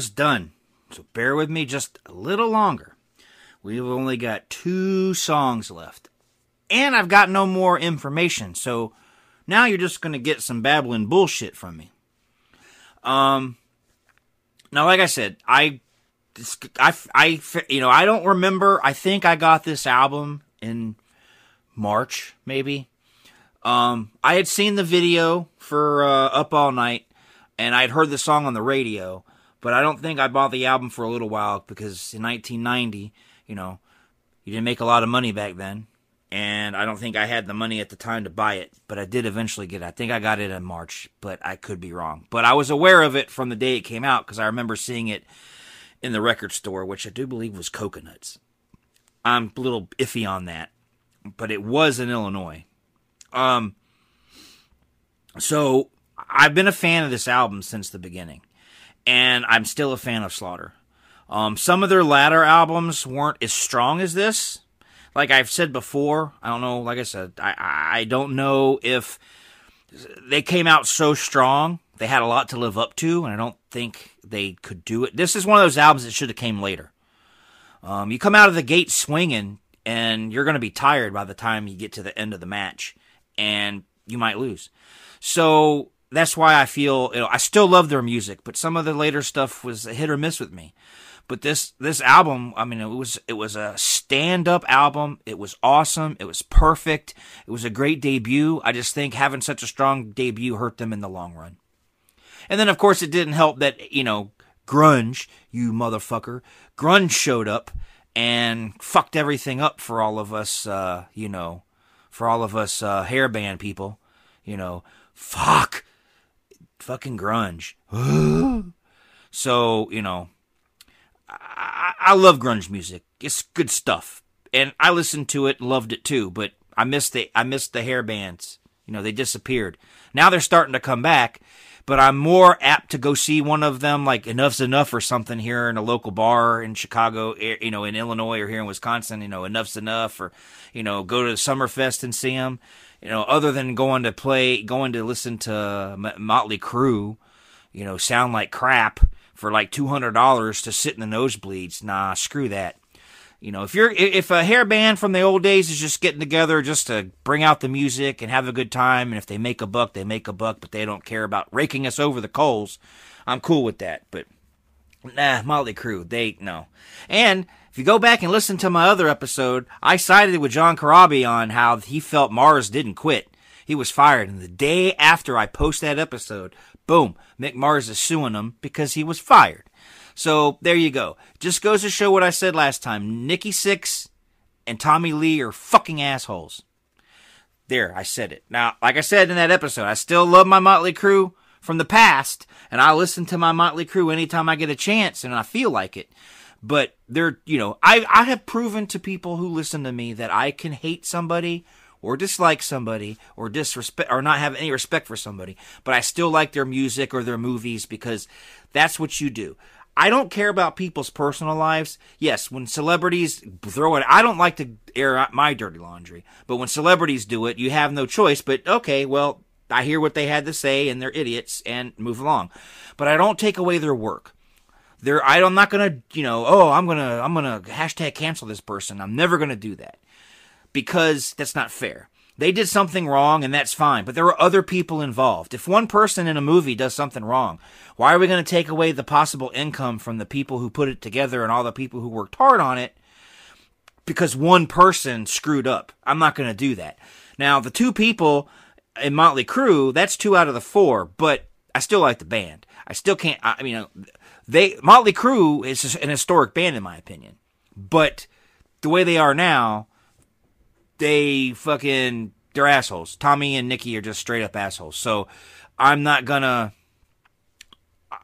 Almost done. So bear with me just a little longer. We've only got two songs left. And I've got no more information. So now you're just going to get some babbling bullshit from me. Um now like I said, I I I you know, I don't remember. I think I got this album in March maybe. Um I had seen the video for uh, Up All Night and I'd heard the song on the radio, but I don't think I bought the album for a little while because in 1990, you know, you didn't make a lot of money back then, and I don't think I had the money at the time to buy it, but I did eventually get it. I think I got it in March, but I could be wrong. But I was aware of it from the day it came out because I remember seeing it in the record store, which I do believe was Coconuts. I'm a little iffy on that, but it was in Illinois. Um, so I've been a fan of this album since the beginning, and I'm still a fan of Slaughter. Um, some of their latter albums weren't as strong as this. Like I've said before, I don't know. Like I said, I I don't know if they came out so strong. They had a lot to live up to, and I don't think they could do it. This is one of those albums that should have came later. Um, you come out of the gate swinging, and you're going to be tired by the time you get to the end of the match, and you might lose. So that's why I feel you know I still love their music, but some of the later stuff was a hit or miss with me. But this this album, I mean, it was it was a stand up album. It was awesome. It was perfect. It was a great debut. I just think having such a strong debut hurt them in the long run. And then of course it didn't help that you know grunge, you motherfucker, grunge showed up and fucked everything up for all of us. Uh, you know, for all of us uh, hairband people. You know, fuck fucking grunge. so, you know, I, I love grunge music. It's good stuff. And I listened to it, loved it too, but I missed the I missed the hair bands. You know, they disappeared. Now they're starting to come back, but I'm more apt to go see one of them like Enuff Z'Nuff or something here in a local bar in Chicago, eh, you know, in Illinois or here in Wisconsin, you know, Enuff Z'Nuff or you know, go to the Summerfest and see them you know, other than going to play, going to listen to Motley Crue, you know, sound like crap for like two hundred dollars to sit in the nosebleeds. Nah, screw that. You know, if you're if a hair band from the old days is just getting together just to bring out the music and have a good time, and if they make a buck, they make a buck, but they don't care about raking us over the coals. I'm cool with that, but nah, Motley Crue, they no. And you go back and listen to my other episode, I sided with John Corabi on how he felt Mars didn't quit. He was fired. And the day after I post that episode, boom, Mick Mars is suing him because he was fired. So there you go. Just goes to show what I said last time. Nikki Sixx and Tommy Lee are fucking assholes. There, I said it. Now, like I said in that episode, I still love my Motley Crue from the past, and I listen to my Motley Crue anytime I get a chance and I feel like it but they're you know I I have proven to people who listen to me that I can hate somebody or dislike somebody or disrespect or not have any respect for somebody, but I still like their music or their movies because that's what you do. I don't care about people's personal lives. Yes, when celebrities throw it, I don't like to air out my dirty laundry, but when celebrities do it, you have no choice. But okay, well, I hear what they had to say and they're idiots and move along. But I don't take away their work there I'm not gonna you know oh I'm gonna I'm gonna hashtag cancel this person. I'm never gonna do that because that's not fair. They did something wrong and that's fine, but there were other people involved. If one person in a movie does something wrong, why are we going to take away the possible income from the people who put it together and all the people who worked hard on it because one person screwed up? I'm not going to do that. Now, the two people in Motley Crue, that's two out of the four, but I still like the band. I still can't, I mean, uh, they Motley Crue is an historic band in my opinion, but the way they are now, they fucking they're assholes. Tommy and Nikki are just straight up assholes. So I'm not gonna.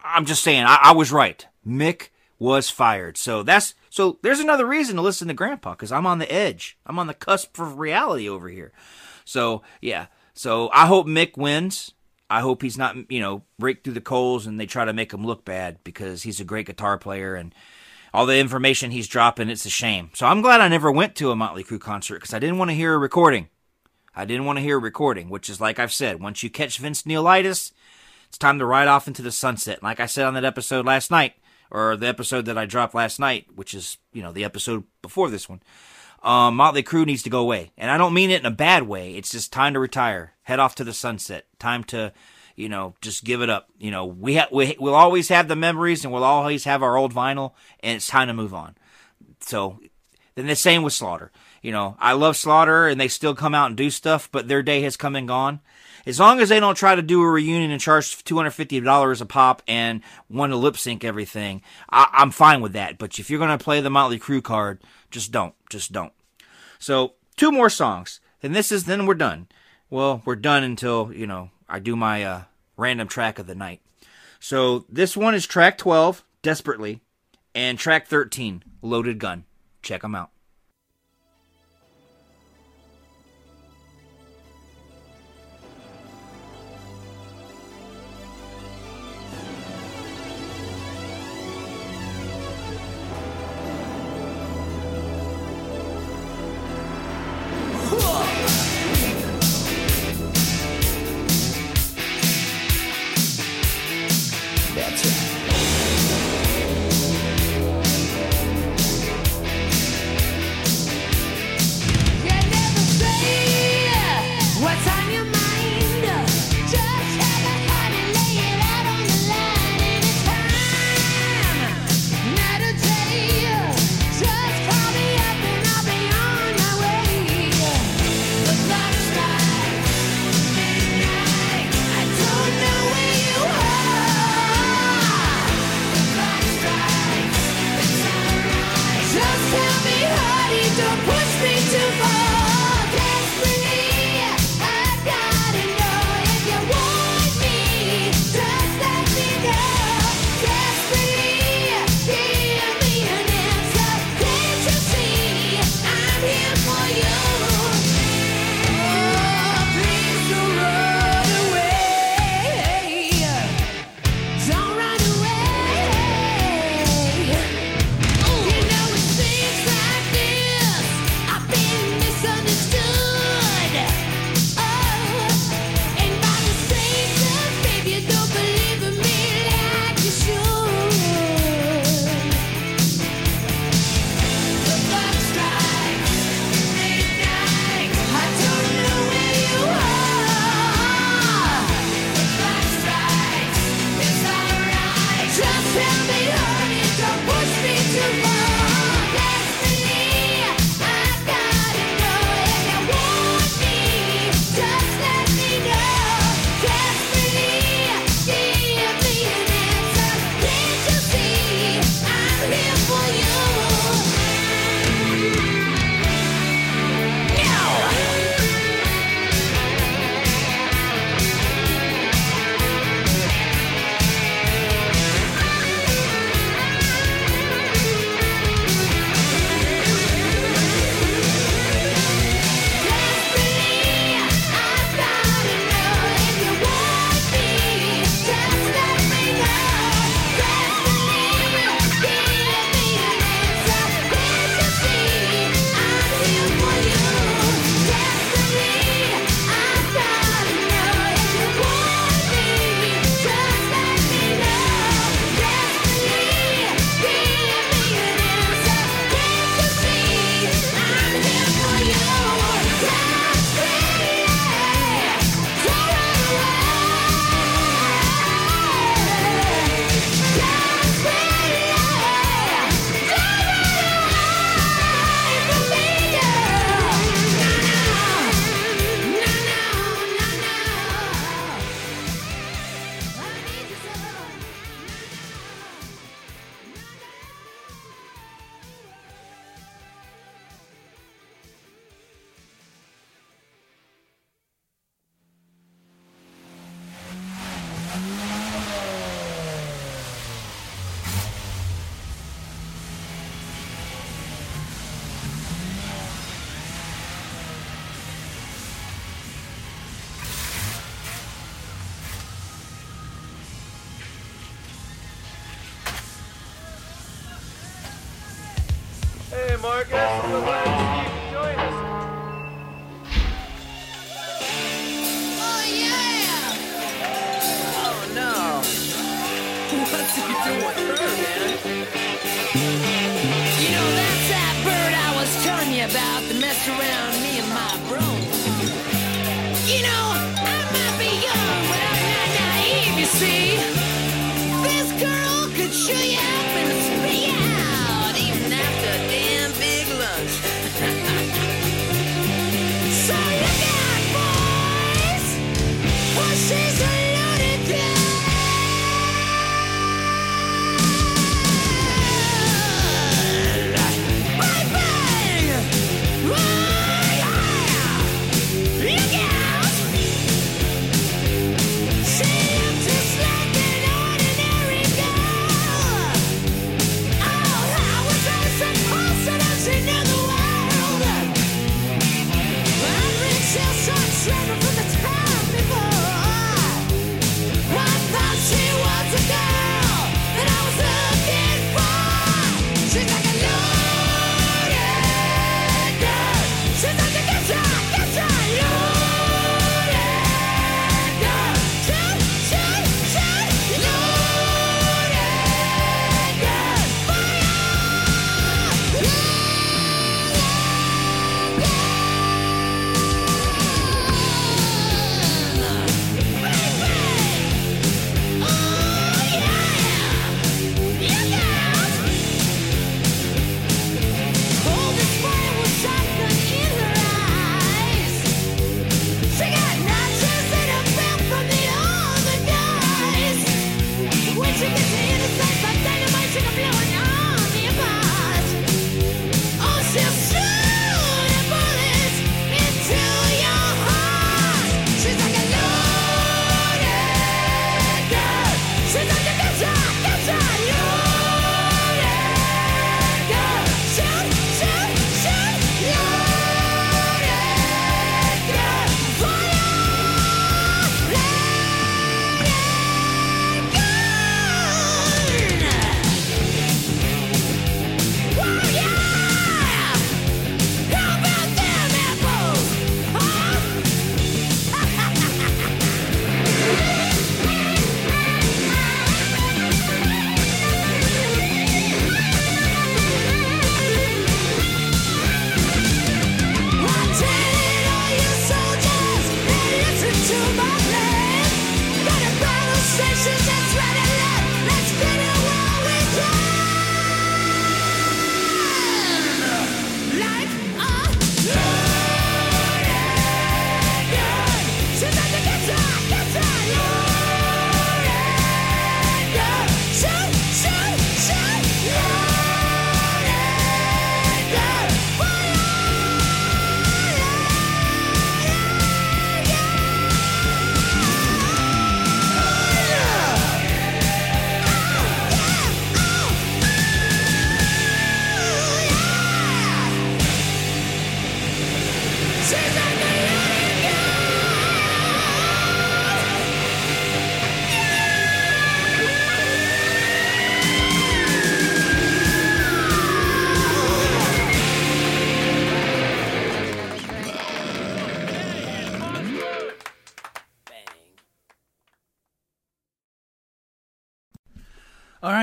I'm just saying I, I was right. Mick was fired. So that's so. There's another reason to listen to Grandpa because I'm on the edge. I'm on the cusp of reality over here. So yeah. So I hope Mick wins. I hope he's not, you know, break through the coals and they try to make him look bad because he's a great guitar player and all the information he's dropping, it's a shame. So I'm glad I never went to a Motley Crue concert because I didn't want to hear a recording. I didn't want to hear a recording, which is like I've said, once you catch Vince Neilitis, It's time to ride off into the sunset. Like I said on that episode last night, or the episode that I dropped last night, which is, you know, the episode before this one. Um, Motley Crue needs to go away. And I don't mean it in a bad way. It's just time to retire. Head off to the sunset. Time to, you know, just give it up. You know, we ha- we, we'll always have the memories and we'll always have our old vinyl and it's time to move on. So then the same with Slaughter. You know, I love Slaughter and they still come out and do stuff, but their day has come and gone. As long as they don't try to do a reunion and charge two hundred fifty dollars a pop and want to lip sync everything, I- I'm fine with that. But if you're gonna play the Motley Crue card, just don't, just don't. So two more songs, and this is then we're done. Well, we're done until you know I do my uh, random track of the night. So this one is track twelve, desperately, and track thirteen, loaded gun. Check them out.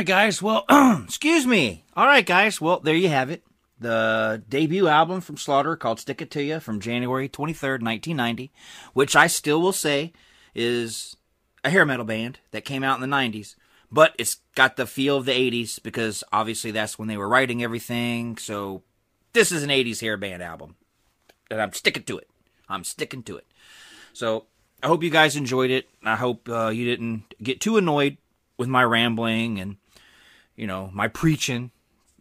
Right, guys. Well, excuse me. All right, guys. Well, there you have it. The debut album from Slaughter called Stick It To Ya from January 23rd, 1990, which I still will say is a hair metal band that came out in the 90s, but it's got the feel of the 80s because obviously that's when they were writing everything. So this is an 80s hair band album. And I'm sticking to it. I'm sticking to it. So I hope you guys enjoyed it. I hope uh, you didn't get too annoyed with my rambling and you know my preaching,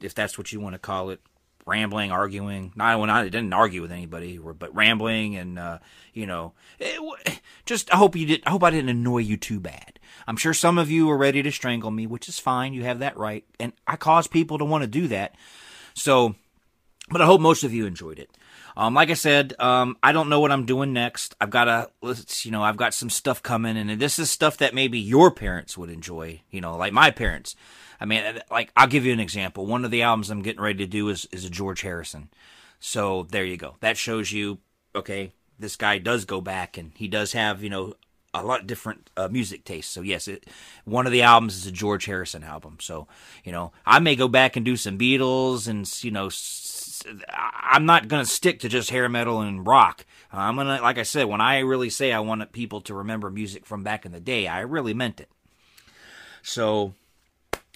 if that's what you want to call it. Rambling, arguing. Not when I didn't argue with anybody, but rambling and uh, you know, it, just I hope you did. I hope I didn't annoy you too bad. I'm sure some of you are ready to strangle me, which is fine. You have that right, and I cause people to want to do that. So, but I hope most of you enjoyed it. Um, like I said, um, I don't know what I'm doing next. I've got a, you know, I've got some stuff coming, and this is stuff that maybe your parents would enjoy. You know, like my parents. I mean, like I'll give you an example. One of the albums I'm getting ready to do is is a George Harrison. So there you go. That shows you, okay, this guy does go back, and he does have, you know, a lot different uh, music tastes. So yes, it, one of the albums is a George Harrison album. So you know, I may go back and do some Beatles, and you know, I'm not gonna stick to just hair metal and rock. I'm gonna, like I said, when I really say I want people to remember music from back in the day, I really meant it. So,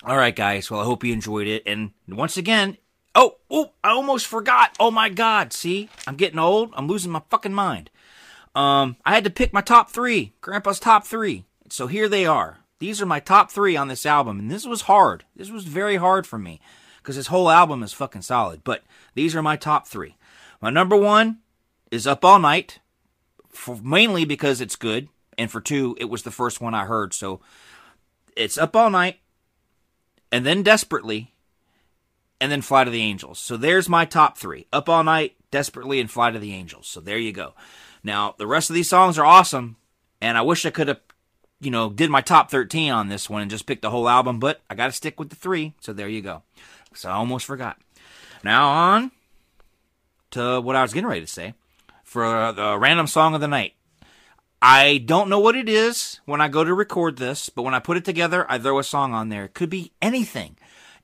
all right, guys. Well, I hope you enjoyed it. And once again, oh, oh, I almost forgot. Oh my God! See, I'm getting old. I'm losing my fucking mind. Um, I had to pick my top three, Grandpa's top three. So here they are. These are my top three on this album, and this was hard. This was very hard for me because this whole album is fucking solid. But these are my top three. My number one is Up All Night, for, mainly because it's good, and for two, it was the first one I heard. So it's Up All Night, and then Desperately, and then Fly to the Angels. So there's my top three Up All Night, Desperately, and Fly to the Angels. So there you go. Now, the rest of these songs are awesome, and I wish I could have, you know, did my top 13 on this one and just picked the whole album, but I got to stick with the three. So there you go. So I almost forgot. Now on to what I was getting ready to say for the random song of the night. I don't know what it is when I go to record this, but when I put it together, I throw a song on there. It could be anything,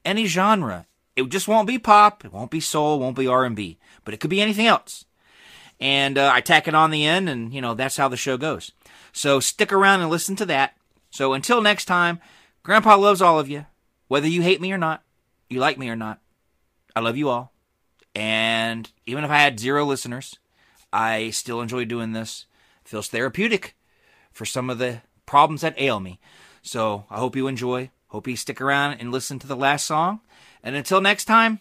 any genre. It just won't be pop. It won't be soul. It won't be R and B. But it could be anything else. And uh, I tack it on the end, and you know that's how the show goes. So stick around and listen to that. So until next time, Grandpa loves all of you, whether you hate me or not, you like me or not. I love you all. And even if I had zero listeners, I still enjoy doing this. It feels therapeutic for some of the problems that ail me. So I hope you enjoy. Hope you stick around and listen to the last song. And until next time,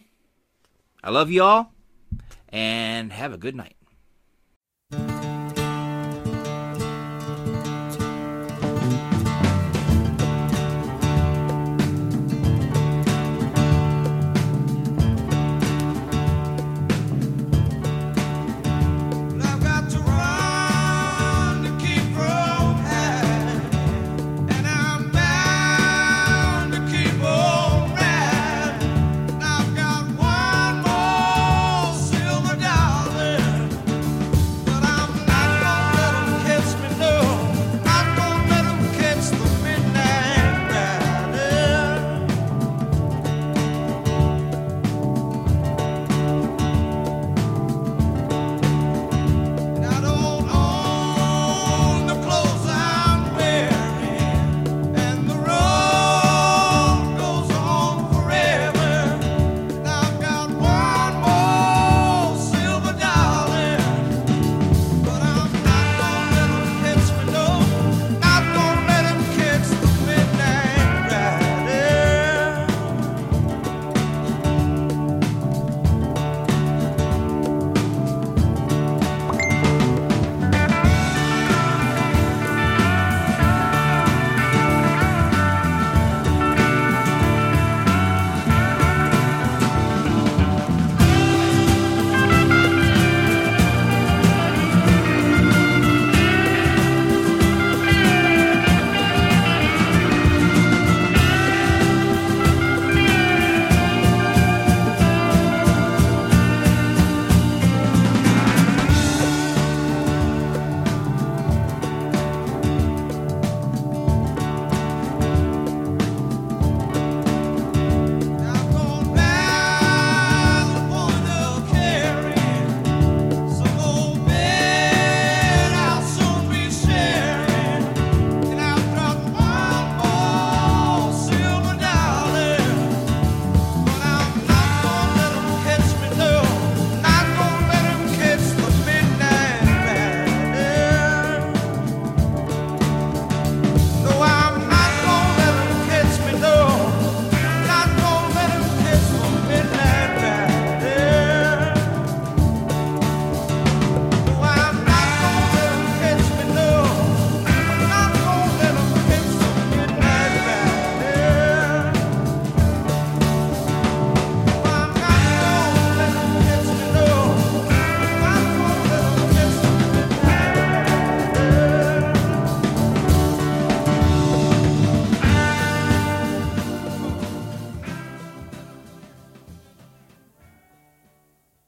I love you all and have a good night.